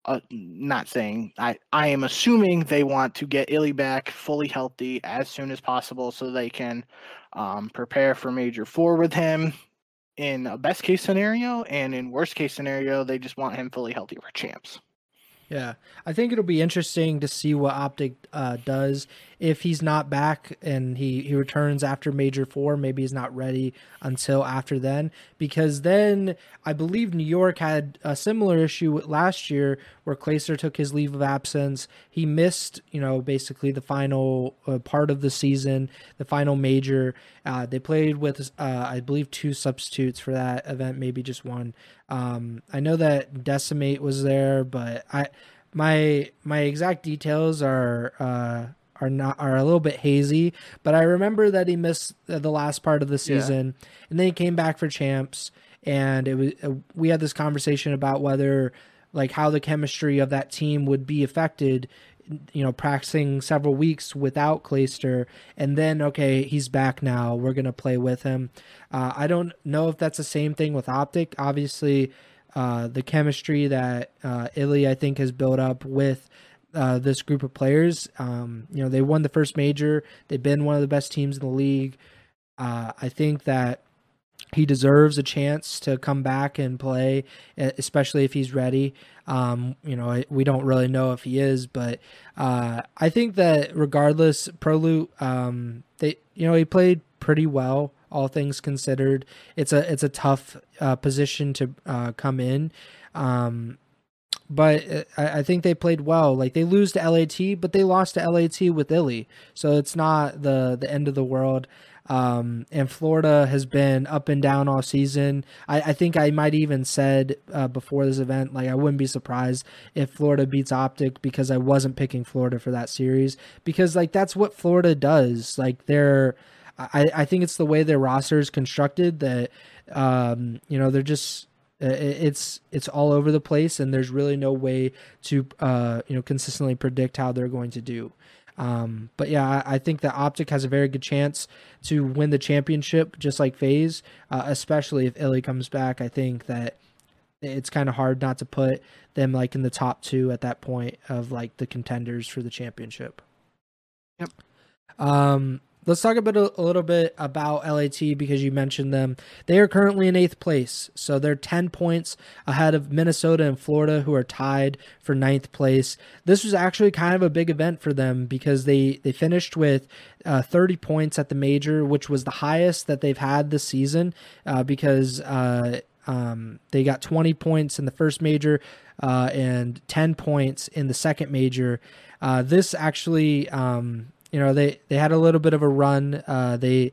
uh, not saying I I am assuming they want to get iLLeY back fully healthy as soon as possible so they can um, prepare for Major Four with him in a best case scenario, and in worst case scenario, they just want him fully healthy for champs. Yeah, I think it'll be interesting to see what Optic uh, does if he's not back and he he returns after Major Four. Maybe he's not ready until after then, because then I believe New York had a similar issue last year where Clayster took his leave of absence. He missed, you know, basically the final uh, part of the season, the final major. Uh, they played with, uh, I believe, two substitutes for that event, maybe just one. Um, I know that Decimate was there, but I my my exact details are uh, are not are a little bit hazy. But I remember that he missed the last part of the season, yeah. and then he came back for champs, and it was uh, we had this conversation about whether like how the chemistry of that team would be affected you know, practicing several weeks without Clayster, and then okay, he's back now. We're gonna play with him. Uh, I don't know if that's the same thing with Optic. Obviously, uh, the chemistry that uh, iLLeY I think has built up with uh, this group of players. Um, you know, they won the first major. They've been one of the best teams in the league. Uh, I think that he deserves a chance to come back and play, especially if he's ready. Um, you know, we don't really know if he is, but uh, I think that regardless, ProLoot, um, they, you know, he played pretty well, all things considered. It's a it's a tough uh, position to uh, come in. Um, but uh, I, I, think they played well. Like they lose to LAT, but they lost to LAT with iLLeY, so it's not the the end of the world. Um, and Florida has been up and down all season. I, I think I might even said uh, before this event, like I wouldn't be surprised if Florida beats Optic because I wasn't picking Florida for that series because like that's what Florida does. Like they're, I, I think it's the way their roster is constructed that, um, you know, they're just it's it's all over the place and there's really no way to uh, you know consistently predict how they're going to do um, but yeah, I, I, think that Optic has a very good chance to win the championship, just like FaZe, uh, especially if iLLeY comes back. I think that it's kind of hard not to put them like in the top two at that point of like the contenders for the championship. Yep. Um, Let's talk a bit a little bit about LAT because you mentioned them. They are currently in eighth place, so they're ten points ahead of Minnesota and Florida, who are tied for ninth place. This was actually kind of a big event for them because they they finished with uh, 30 points at the major, which was the highest that they've had this season. Uh, because uh, um, they got 20 points in the first major uh, and 10 points in the second major. Uh, this actually um, you know they they had a little bit of a run. Uh, they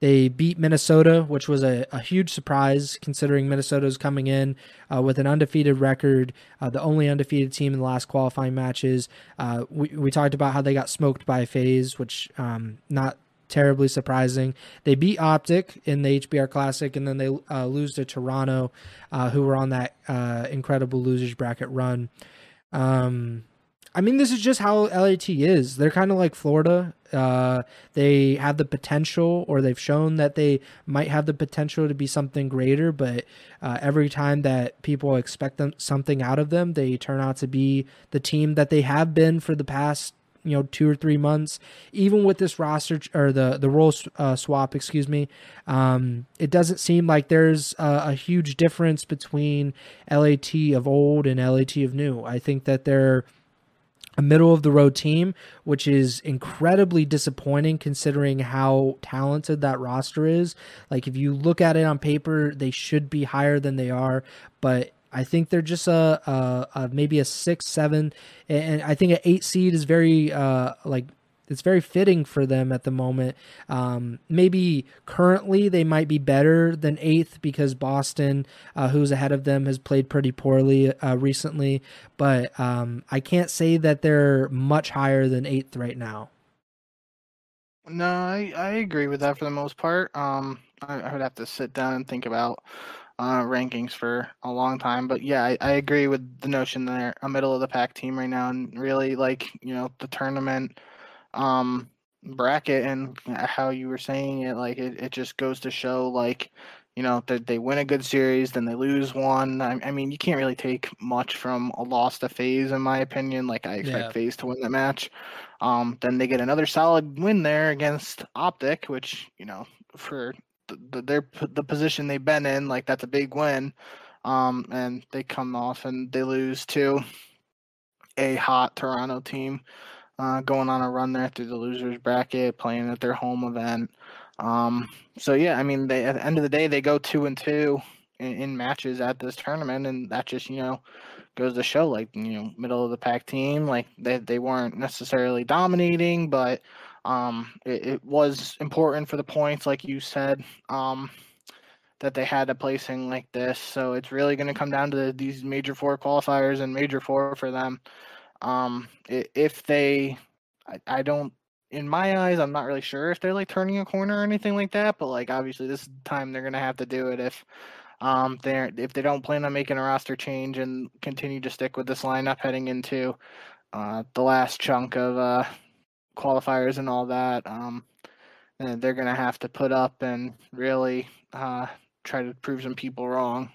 they beat Minnesota, which was a, a huge surprise considering Minnesota's coming in uh, with an undefeated record, uh, the only undefeated team in the last qualifying matches. Uh, we, we talked about how they got smoked by FaZe, which um, not terribly surprising. They beat Optic in the HBR Classic, and then they uh, lose to Toronto, uh, who were on that uh, incredible losers bracket run. Um, I mean, this is just how LAT is. They're kind of like Florida. Uh, they have the potential, or they've shown that they might have the potential to be something greater. But uh, every time that people expect them something out of them, they turn out to be the team that they have been for the past you know two or three months even with this roster or the the role uh, swap excuse me um, it doesn't seem like there's a, a, huge difference between lat of old and lat of new i think that they're a middle of the road team, which is incredibly disappointing considering how talented that roster is. Like if you look at it on paper, they should be higher than they are, but I think they're just a, a, a maybe a six, seven, and I think an eight seed is very uh, like it's very fitting for them at the moment. Um, maybe currently they might be better than eighth because Boston, uh, who's ahead of them, has played pretty poorly uh, recently. But um, I can't say that they're much higher than eighth right now. No, I, I agree with that for the most part. Um, I, I would have to sit down and think about uh, rankings for a long time. But yeah, I, I, agree with the notion that they're a middle of the pack team right now, and really like you know the tournament um bracket and how you were saying it like it, it just goes to show like you know that they win a good series then they lose one. I, I, mean you can't really take much from a loss to FaZe, in my opinion. Like i expect yeah. FaZe to win that match. Um then they get another solid win there against optic which you know for the, the, their the position they've been in like that's a big win. Um and they come off and they lose to a hot toronto team uh, going on a run there through the losers bracket, playing at their home event. Um, so yeah, I mean, they at the end of the day, they go two and two in, in, matches at this tournament, and that just you know goes to show like you know middle of the pack team, like they they weren't necessarily dominating, but um, it, it was important for the points, like you said. Um, that they had a placing like this. So it's really going to come down to these major four qualifiers and major four for them. Um, if they, I, I don't, in my eyes, I'm not really sure if they're like turning a corner or anything like that. But like obviously, this time they're gonna have to do it if um they're if they don't plan on making a roster change and continue to stick with this lineup heading into uh, the last chunk of uh, qualifiers and all that. Um, they're gonna have to put up and really uh, try to prove some people wrong.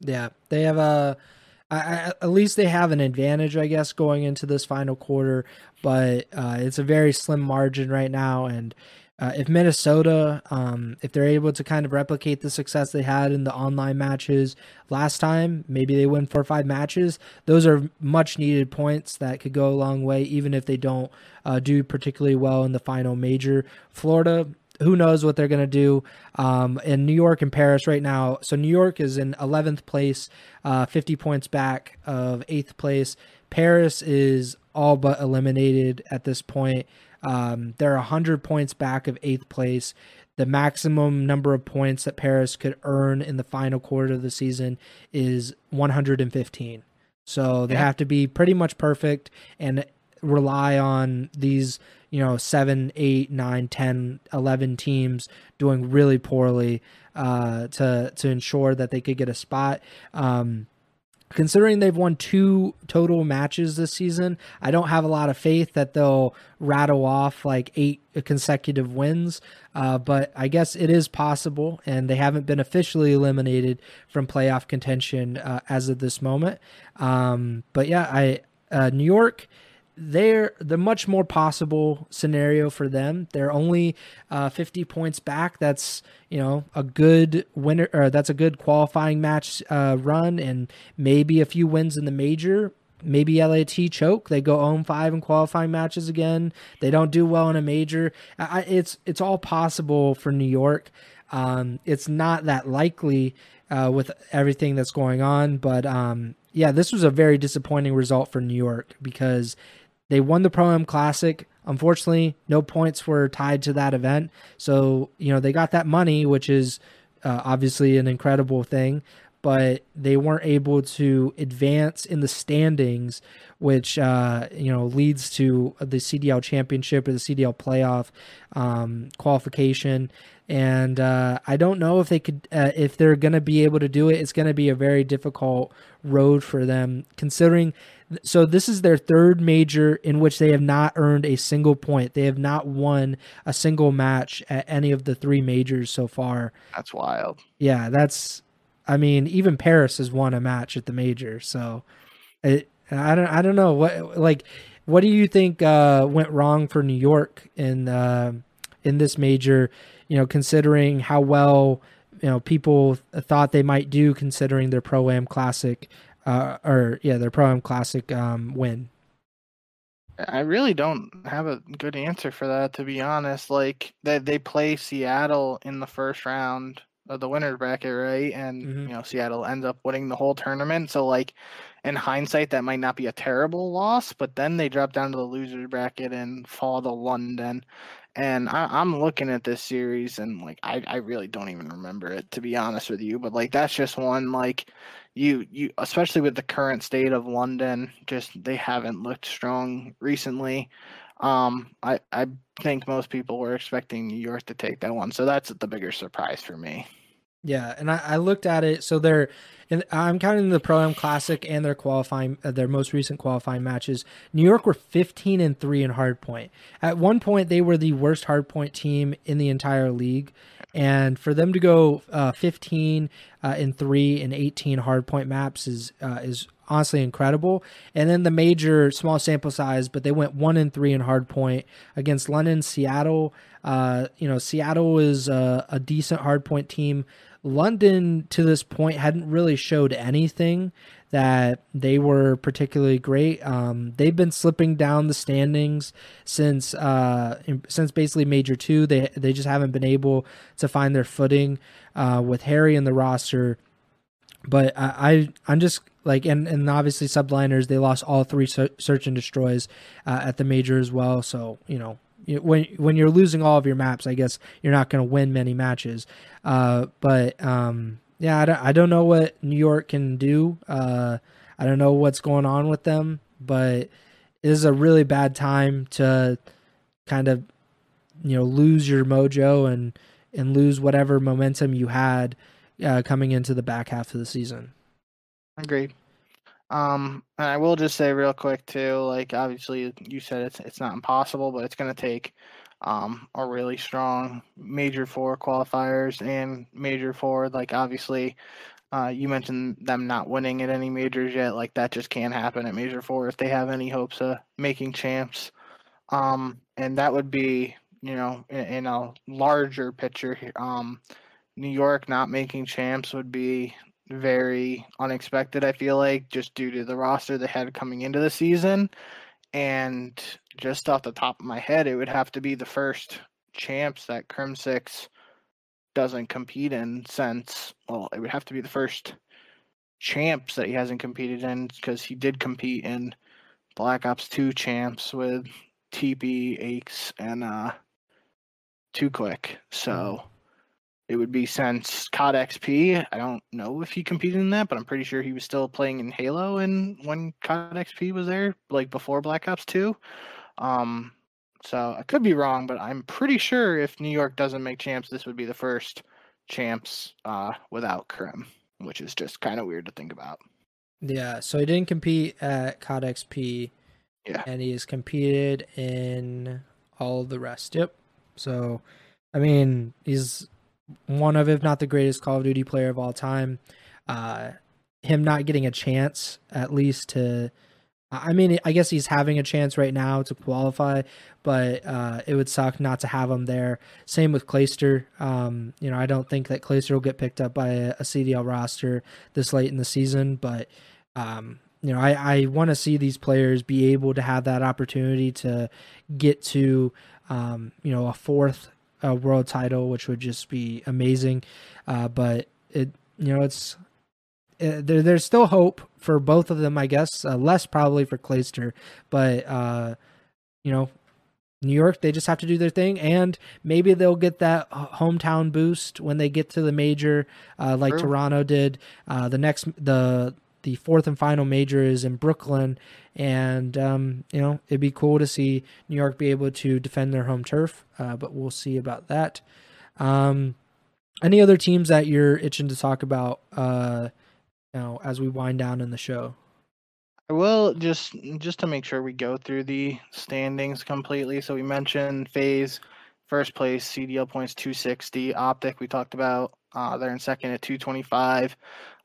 Yeah, they have a. I, at least they have an advantage, I guess, going into this final quarter. But uh, it's a very slim margin right now, and uh, if Minnesota, um, if they're able to kind of replicate the success they had in the online matches last time, maybe they win four or five matches. Those are much needed points that could go a long way, even if they don't uh, do particularly well in the final major. Florida, who knows what they're going to do um, in New York and Paris right now. So New York is in 11th place, uh, 50 points back of 8th place. Paris is all but eliminated at this point. Um, they're 100 points back of eighth place. The maximum number of points that Paris could earn in the final quarter of the season is 115. So they yeah. have to be pretty much perfect and rely on these, you know, seven, eight, nine, 10, 11 teams doing really poorly uh, to to ensure that they could get a spot. Um, considering they've won two total matches this season, I don't have a lot of faith that they'll rattle off like eight consecutive wins. Uh, but I guess it is possible, and they haven't been officially eliminated from playoff contention uh, as of this moment. Um, but yeah, I uh, New York they're the much more possible scenario for them. They're only uh, 50 points back. That's you know a good winner, or that's a good qualifying match uh, run, and maybe a few wins in the major. Maybe LAT choke. They go 0 5 in qualifying matches again. They don't do well in a major. I, it's it's all possible for New York. Um, it's not that likely uh, with everything that's going on, but um, yeah, this was a very disappointing result for New York because they won the Pro Am Classic. Unfortunately, no points were tied to that event. So, you know, they got that money, which is uh, obviously an incredible thing, but they weren't able to advance in the standings, which, uh, you know, leads to the CDL championship or the CDL playoff um, qualification. And uh, I don't know if they could, uh, if they're going to be able to do it. It's going to be a very difficult road for them, considering so this is their third major in which they have not earned a single point. They have not won a single match at any of the three majors so far. That's wild. Yeah, that's I mean, even Paris has won a match at the major. So it, I don't I don't know what like what do you think uh, went wrong for New York in uh, in this major, you know, considering how well you know people thought they might do considering their pro am classic uh, or yeah, their Pro Am Classic um, win. I really don't have a good answer for that, to be honest. Like they they play Seattle in the first round the winner bracket, right? And mm-hmm. you know Seattle ends up winning the whole tournament. So like in hindsight, that might not be a terrible loss, but then they drop down to the loser bracket and fall to London. And I, am looking at this series and like I, I really don't even remember it to be honest with you. But like that's just one like you you especially with the current state of London, just they haven't looked strong recently. Um, I I think most people were expecting New York to take that one, so that's the bigger surprise for me. Yeah, and I, I looked at it. So they're, and I'm counting the Pro Am Classic and their qualifying, uh, their most recent qualifying matches. New York were 15 and three in hardpoint. At one point, they were the worst hardpoint team in the entire league, and for them to go uh, 15 uh, and three and 18 hardpoint maps is uh, is honestly incredible. And then the major small sample size, but they went one and three in hardpoint against London, Seattle. Uh, you know, Seattle is a, a decent hardpoint team. London to this point hadn't really showed anything that they were particularly great. Um, they've been slipping down the standings since uh, since basically Major Two. They they just haven't been able to find their footing uh, with Harry in the roster. But I, I am just like and and obviously subliners they lost all three search and destroys uh, at the major as well. So you know when when you're losing all of your maps, I guess you're not going to win many matches. Uh, but um, yeah, I don't, I don't know what New York can do. Uh, I don't know what's going on with them, but it is a really bad time to kind of you know lose your mojo and and lose whatever momentum you had uh, coming into the back half of the season. Agreed. Um, and I will just say real quick too, like obviously you said it's it's not impossible, but it's going to take um a really strong major four qualifiers and major four. Like obviously, uh, you mentioned them not winning at any majors yet. Like that just can't happen at major four if they have any hopes of making champs. Um, and that would be you know in, in a larger picture. Um, New York not making champs would be very unexpected, I feel like, just due to the roster they had coming into the season. And just off the top of my head, it would have to be the first champs that Crimsix doesn't compete in since well, it would have to be the first champs that he hasn't competed in because he did compete in Black Ops 2 champs with TP, Aches, and uh Too Quick. So mm-hmm it would be since COD XP. I don't know if he competed in that, but I'm pretty sure he was still playing in Halo and when COD XP was there, like before Black Ops 2. Um, so I could be wrong, but I'm pretty sure if New York doesn't make champs, this would be the first champs uh, without Crim, which is just kind of weird to think about. Yeah, so he didn't compete at COD XP. Yeah. And he has competed in all the rest. Yep. So, I mean, he's one of, if not the greatest Call of Duty player of all time. Uh, him not getting a chance, at least to, I mean, I guess he's having a chance right now to qualify, but uh, it would suck not to have him there. Same with Clayster. Um, you know, I don't think that Clayster will get picked up by a, a CDL roster this late in the season, but um, you know, I, I want to see these players be able to have that opportunity to get to, um, you know, a fourth a world title, which would just be amazing. Uh, but it, you know, it's it, there, there's still hope for both of them, I guess. Uh, less probably for Clayster, but uh, you know, New York, they just have to do their thing, and maybe they'll get that hometown boost when they get to the major, uh, like. Toronto did. Uh, the next, the the fourth and final major is in Brooklyn, and um, you know it'd be cool to see New York be able to defend their home turf. Uh, but we'll see about that. Um, any other teams that you're itching to talk about? Uh, you know, as we wind down in the show. I will just just to make sure we go through the standings completely. So we mentioned FaZe, first place, CDL points 260. Optic we talked about uh, they're in second at 225.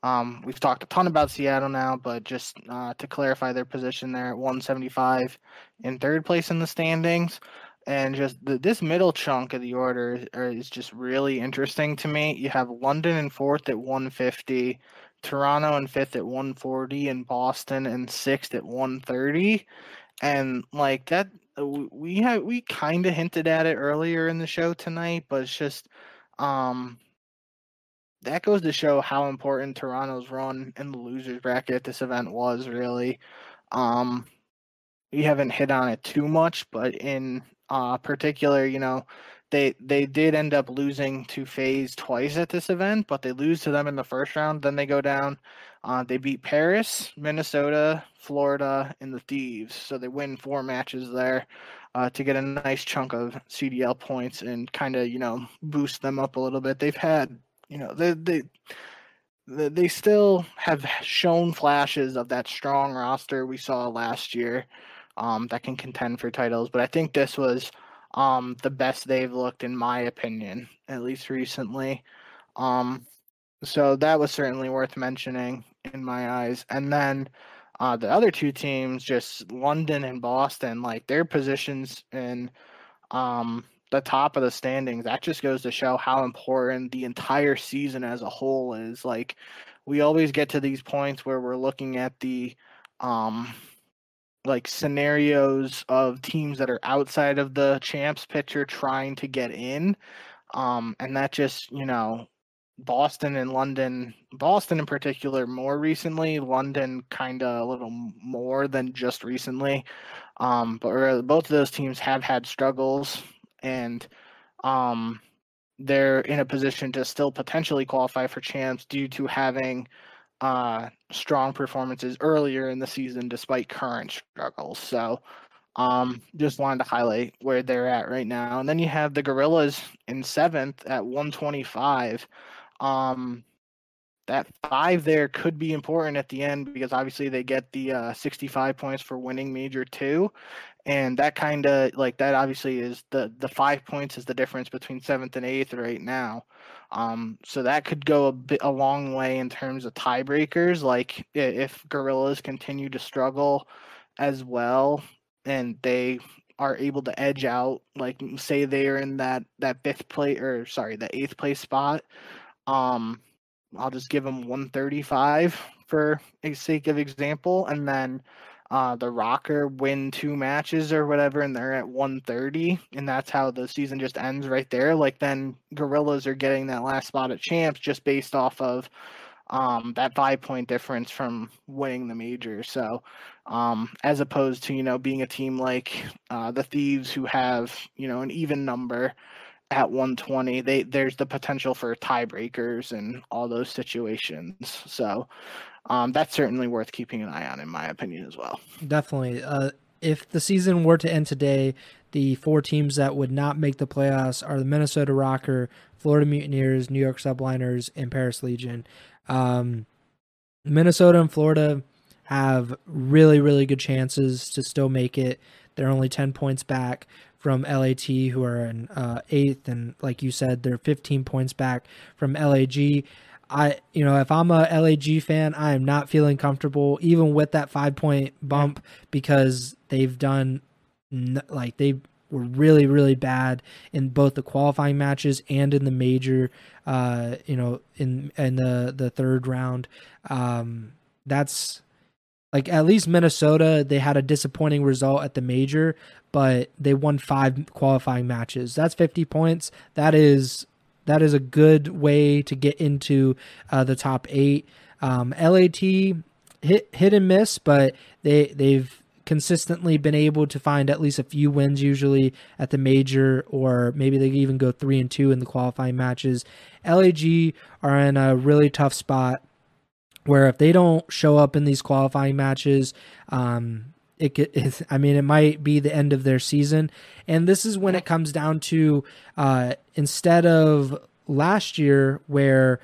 Um, we've talked a ton about Seattle now, but just uh, to clarify their position, they're at 175 in third place in the standings. And just the, this middle chunk of the order is, just really interesting to me. You have London in fourth at 150, Toronto in fifth at 140, and Boston in sixth at 130. And like that, we have we kind of hinted at it earlier in the show tonight, but it's just um that goes to show how important Toronto's run in the losers bracket this event was really. Um, we haven't hit on it too much, but in uh, particular, you know, they they did end up losing to FaZe twice at this event, but they lose to them in the first round. Then they go down. Uh, they beat Paris, Minnesota, Florida, and the Thieves. So they win four matches there uh, to get a nice chunk of CDL points and kind of you know boost them up a little bit. They've had you know they they they still have shown flashes of that strong roster we saw last year um, that can contend for titles. But I think this was um, the best they've looked, in my opinion, at least recently. Um, so that was certainly worth mentioning in my eyes. And then uh, the other two teams, just London and Boston, like their positions in um, the top of the standings, that just goes to show how important the entire season as a whole is. Like we always get to these points where we're looking at the um like scenarios of teams that are outside of the champs picture trying to get in. Um and that just, you know, Boston and London, Boston in particular, more recently, London kind of a little more than just recently. Um, but both of those teams have had struggles and um, they're in a position to still potentially qualify for champs due to having uh, strong performances earlier in the season despite current struggles. So um, just wanted to highlight where they're at right now. And then you have the Guerrillas in seventh at 125. Um, that five there could be important at the end because obviously they get the uh, 65 points for winning major two and that kind of like that obviously is the the five points is the difference between seventh and eighth right now. Um so that could go a bit a long way in terms of tiebreakers like if Guerrillas continue to struggle as well and they are able to edge out like say they're in that that fifth place or sorry the eighth place spot um i'll just give them 135 for a sake of example. And then uh, the Rokkr win two matches or whatever, and they're at 130, and that's how the season just ends right there. Like then Guerrillas are getting that last spot at champs just based off of um, that five point difference from winning the major. So, um, as opposed to you know being a team like uh, the Thieves who have you know an even number at 120, they there's the potential for tiebreakers and all those situations. So, um, that's certainly worth keeping an eye on, in my opinion, as well. Definitely. Uh, if the season were to end today, the four teams that would not make the playoffs are the Minnesota Rokkr, Florida Mutineers, New York Subliners, and Paris Legion. Um, Minnesota and Florida have really, really good chances to still make it. They're only 10 points back from LAT, who are in uh, eighth. And like you said, they're 15 points back from LAG. I, you know, if I'm a LAG fan, I am not feeling comfortable even with that five point bump because they've done like they were really really bad in both the qualifying matches and in the major. Uh, you know, in in the the third round. Um, that's like at least Minnesota, they had a disappointing result at the major, but they won five qualifying matches. That's 50 points. That is that is a good way to get into uh, the top eight. Um, LAT hit hit and miss, but they they've consistently been able to find at least a few wins usually at the major or maybe they even go 3 and 2 in the qualifying matches. LAG are in a really tough spot where if they don't show up in these qualifying matches um, it could, I mean, it might be the end of their season. And this is when it comes down to uh, instead of last year where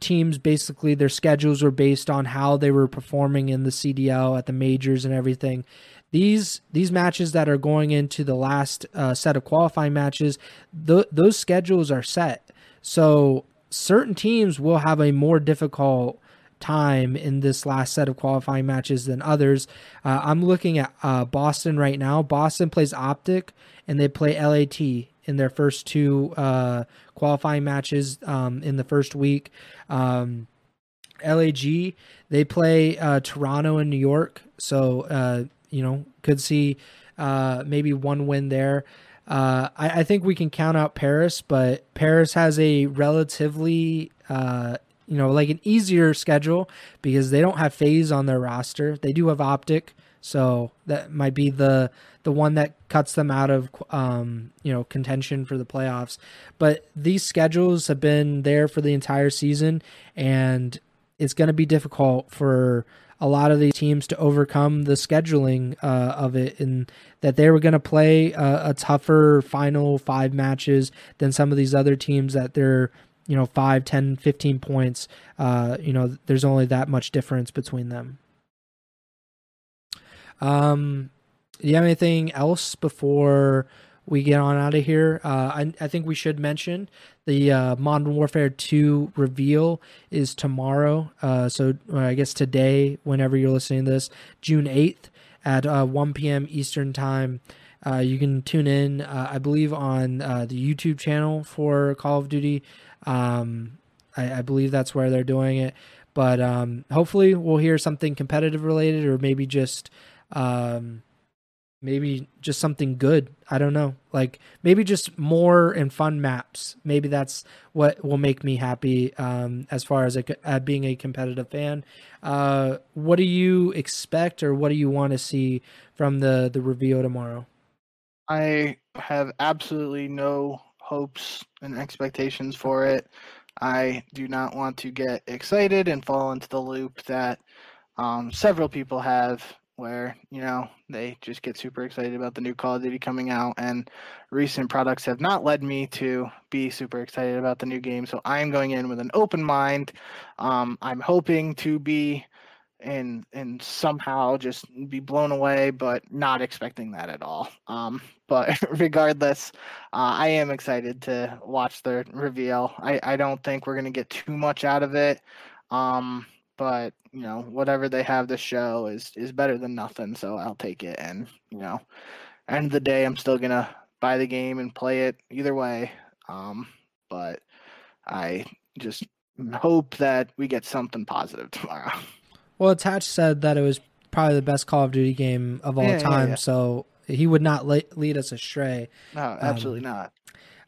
teams basically their schedules were based on how they were performing in the CDL at the majors and everything. These these matches that are going into the last uh, set of qualifying matches, th- those schedules are set. So certain teams will have a more difficult time in this last set of qualifying matches than others. Uh, I'm looking at uh, Boston right now. Boston plays OpTic and they play LAT in their first two uh, qualifying matches um, in the first week. Um, LAG they play uh, Toronto and New York, so uh, you know could see uh, maybe one win there. I, I, think we can count out Paris, but Paris has a relatively you know, like an easier schedule because they don't have FaZe on their roster. They do have OpTic, so that might be the the one that cuts them out of um, you know contention for the playoffs. But these schedules have been there for the entire season, and it's going to be difficult for a lot of these teams to overcome the scheduling uh, of it, and that they were going to play a, a tougher final five matches than some of these other teams that they're you know 5 10 15 points uh you know there's only that much difference between them. Um do you have anything else before we get on out of here? Uh i, I think we should mention the uh, modern warfare 2 reveal is tomorrow. Uh so i guess today whenever you're listening to this june 8th at uh, 1 p.m eastern time. Uh, you can tune in, uh, I believe, on uh, the YouTube channel for Call of Duty. Um, I, I, believe that's where they're doing it. But um, hopefully, we'll hear something competitive related, or maybe just, um, maybe just something good. I don't know. Like maybe just more and fun maps. Maybe that's what will make me happy. Um, as far as a, uh, being a competitive fan, uh, what do you expect, or what do you want to see from the the reveal tomorrow? I have absolutely no hopes and expectations for it. I do not want to get excited and fall into the loop that um, several people have where you know they just get super excited about the new Call of Duty coming out, and recent products have not led me to be super excited about the new game. So I'm going in with an open mind. Um, I'm hoping to be and and somehow just be blown away, but not expecting that at all. Um, but regardless, uh, I am excited to watch the reveal. I, I don't think we're gonna get too much out of it. Um, but you know, whatever they have to show is is better than nothing. So I'll take it. And you know, end of the day, I'm still gonna buy the game and play it either way. Um, but I just hope that we get something positive tomorrow. Well, Attach said that it was probably the best Call of Duty game of all Yeah, yeah, time, yeah. so he would not le- lead us astray. No, absolutely not.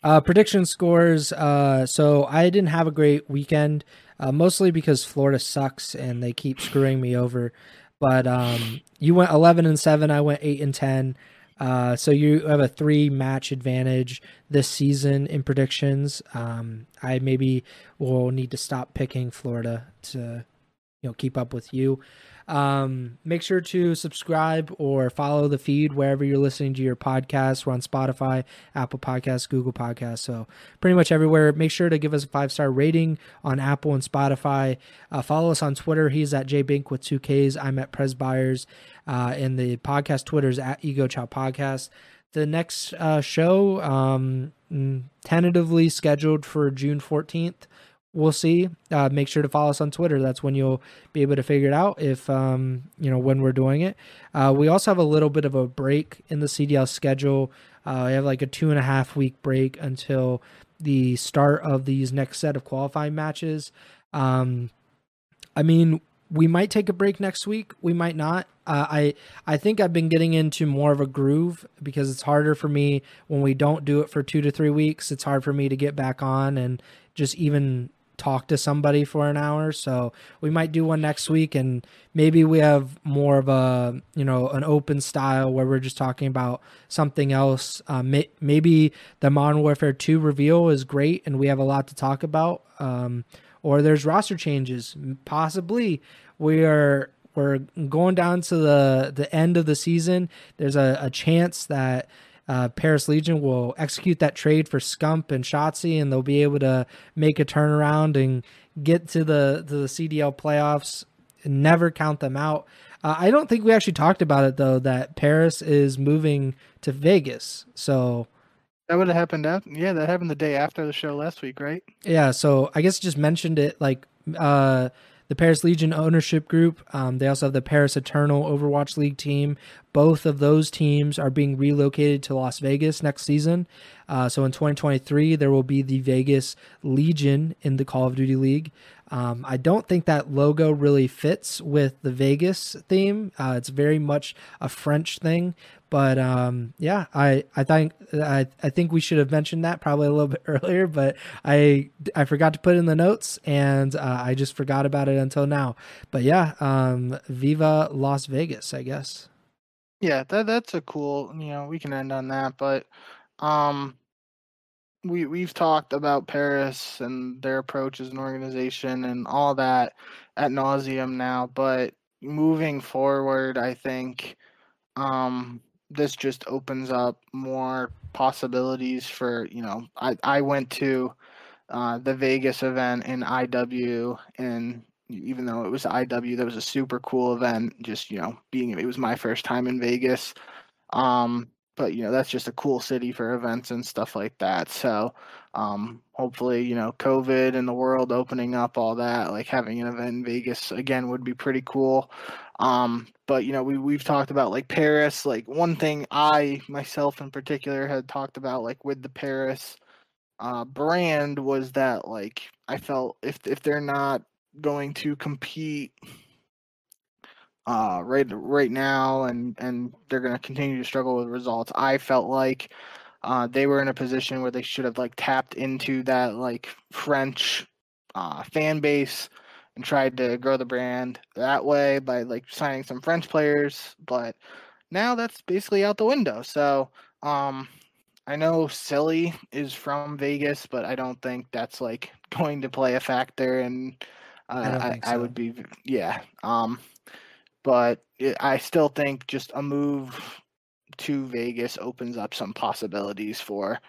Uh, prediction scores. Uh, so I didn't have a great weekend, uh, mostly because Florida sucks and they keep screwing me over. But um, you went 11 and 7. I went 8 and 10. Uh, so you have a three match advantage this season in predictions. Um, I maybe will need to stop picking Florida to you know keep up with you. Um, make sure to subscribe or follow the feed wherever you're listening to your podcast. We're on Spotify, Apple Podcasts, Google Podcasts, so pretty much everywhere. Make sure to give us a five star rating on Apple and Spotify. Uh, follow us on Twitter. He's at jbink with two Ks. I'm at Pres Byers, uh, and the podcast Twitter is at Ego Chow Podcast. The next uh, show, um, tentatively scheduled for June 14th we'll see. Uh, make sure to follow us on Twitter. That's when you'll be able to figure it out if um, you know when we're doing it. Uh, we also have a little bit of a break in the CDL schedule. Uh, we have like a two and a half week break until the start of these next set of qualifying matches. Um, I mean, we might take a break next week. We might not. Uh, I I think I've been getting into more of a groove because it's harder for me when we don't do it for two to three weeks. It's hard for me to get back on and just even talk to somebody for an hour. So we might do one next week, and maybe we have more of a you know an open style where we're just talking about something else. Uh, may, maybe the Modern Warfare Two reveal is great, and we have a lot to talk about. Um, or there's roster changes. Possibly we are we're going down to the the end of the season. There's a, a chance that uh, Paris Legion will execute that trade for Scump and Shotzzy, and they'll be able to make a turnaround and get to the to the CDL playoffs. And never count them out. Uh, I don't think we actually talked about it though. That Paris is moving to Vegas, so That would have happened after. Yeah, that happened the day after the show last week, right? yeah. So I guess just mentioned it like uh, the Paris Legion ownership group. Um, they also have the Paris Eternal Overwatch League team. Both of those teams are being relocated to Las Vegas next season. Uh, so in 2023, there will be the Vegas Legion in the Call of Duty League. Um, I don't think that logo really fits with the Vegas theme. Uh, it's very much a French thing, but um, yeah, I I think I, I think we should have mentioned that probably a little bit earlier, but I I forgot to put in the notes and uh, I just forgot about it until now. But yeah, um, Viva Las Vegas, I guess. Yeah, that that's a cool. You know, we can end on that, but um, we we've talked about Paris and their approach as an organization and all that at nauseum now. But moving forward, I think um this just opens up more possibilities for you know. I I went to uh, the Vegas event in IW and even though it was IW, that was a super cool event. Just you know, being it was my first time in Vegas, um, but you know that's just a cool city for events and stuff like that. So um, hopefully, you know, COVID and the world opening up, all that, like having an event in Vegas again would be pretty cool. Um, but you know, we we've talked about like Paris. Like one thing I myself in particular had talked about, like with the Paris uh, brand, was that like I felt if if they're not going to compete uh, right right now, and and they're going to continue to struggle with results. I felt like uh, they were in a position where they should have like tapped into that like French uh, fan base and tried to grow the brand that way by like signing some French players. But now that's basically out the window. So um, I know Silly is from Vegas, but I don't think that's like going to play a factor. And uh, I I, think I would be yeah. Um, but it, I still think just a move to Vegas opens up some possibilities for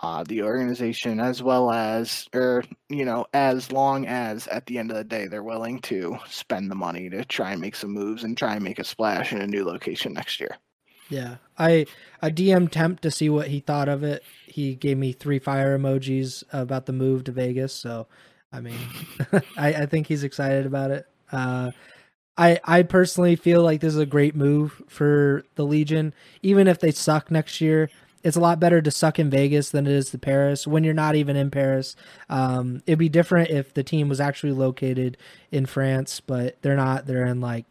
uh, the organization as well as or you know as long as at the end of the day they're willing to spend the money to try and make some moves and try and make a splash in a new location next year. Yeah. I i dm temp to see what he thought of it. He gave me three fire emojis about the move to vegas so i mean I, I think he's excited about it. Uh I, I personally feel like this is a great move for the Legion. Even if they suck next year, it's a lot better to suck in Vegas than it is to Paris when you're not even in Paris. Um, it'd be different if the team was actually located in France, but they're not. They're in like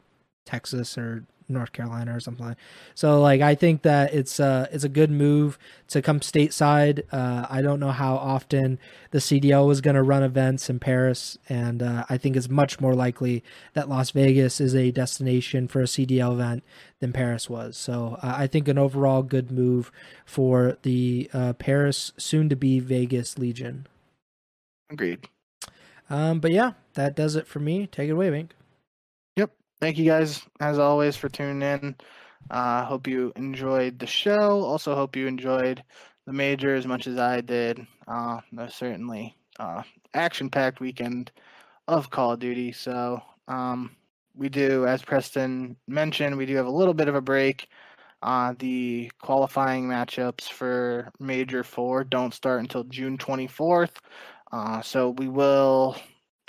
Texas or North Carolina or something. So like I think that it's a it's a good move to come stateside. Uh, I don't know how often the CDL was going to run events in Paris, and uh, I think it's much more likely that Las Vegas is a destination for a CDL event than Paris was. So uh, I think an overall good move for the uh, Paris soon to be Vegas Legion. Agreed. Um, but yeah, that does it for me. Take it away, Mink Yep. thank you guys as always for tuning in. I uh, hope you enjoyed the show. Also, hope you enjoyed the major as much as I did. Uh, certainly uh, action-packed weekend of Call of Duty. So um, we do, as Preston mentioned, we do have a little bit of a break. Uh, the qualifying matchups for Major Four don't start until June 24th. Uh, so we will,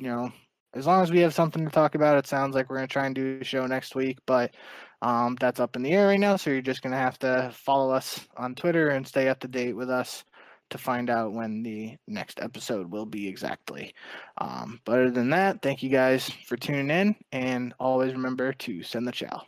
you know, as long as we have something to talk about, it sounds like we're going to try and do a show next week, but um, that's up in the air right now. So you're just going to have to follow us on Twitter and stay up to date with us to find out when the next episode will be exactly. Um, but other than that, thank you guys for tuning in and always remember to send the chow.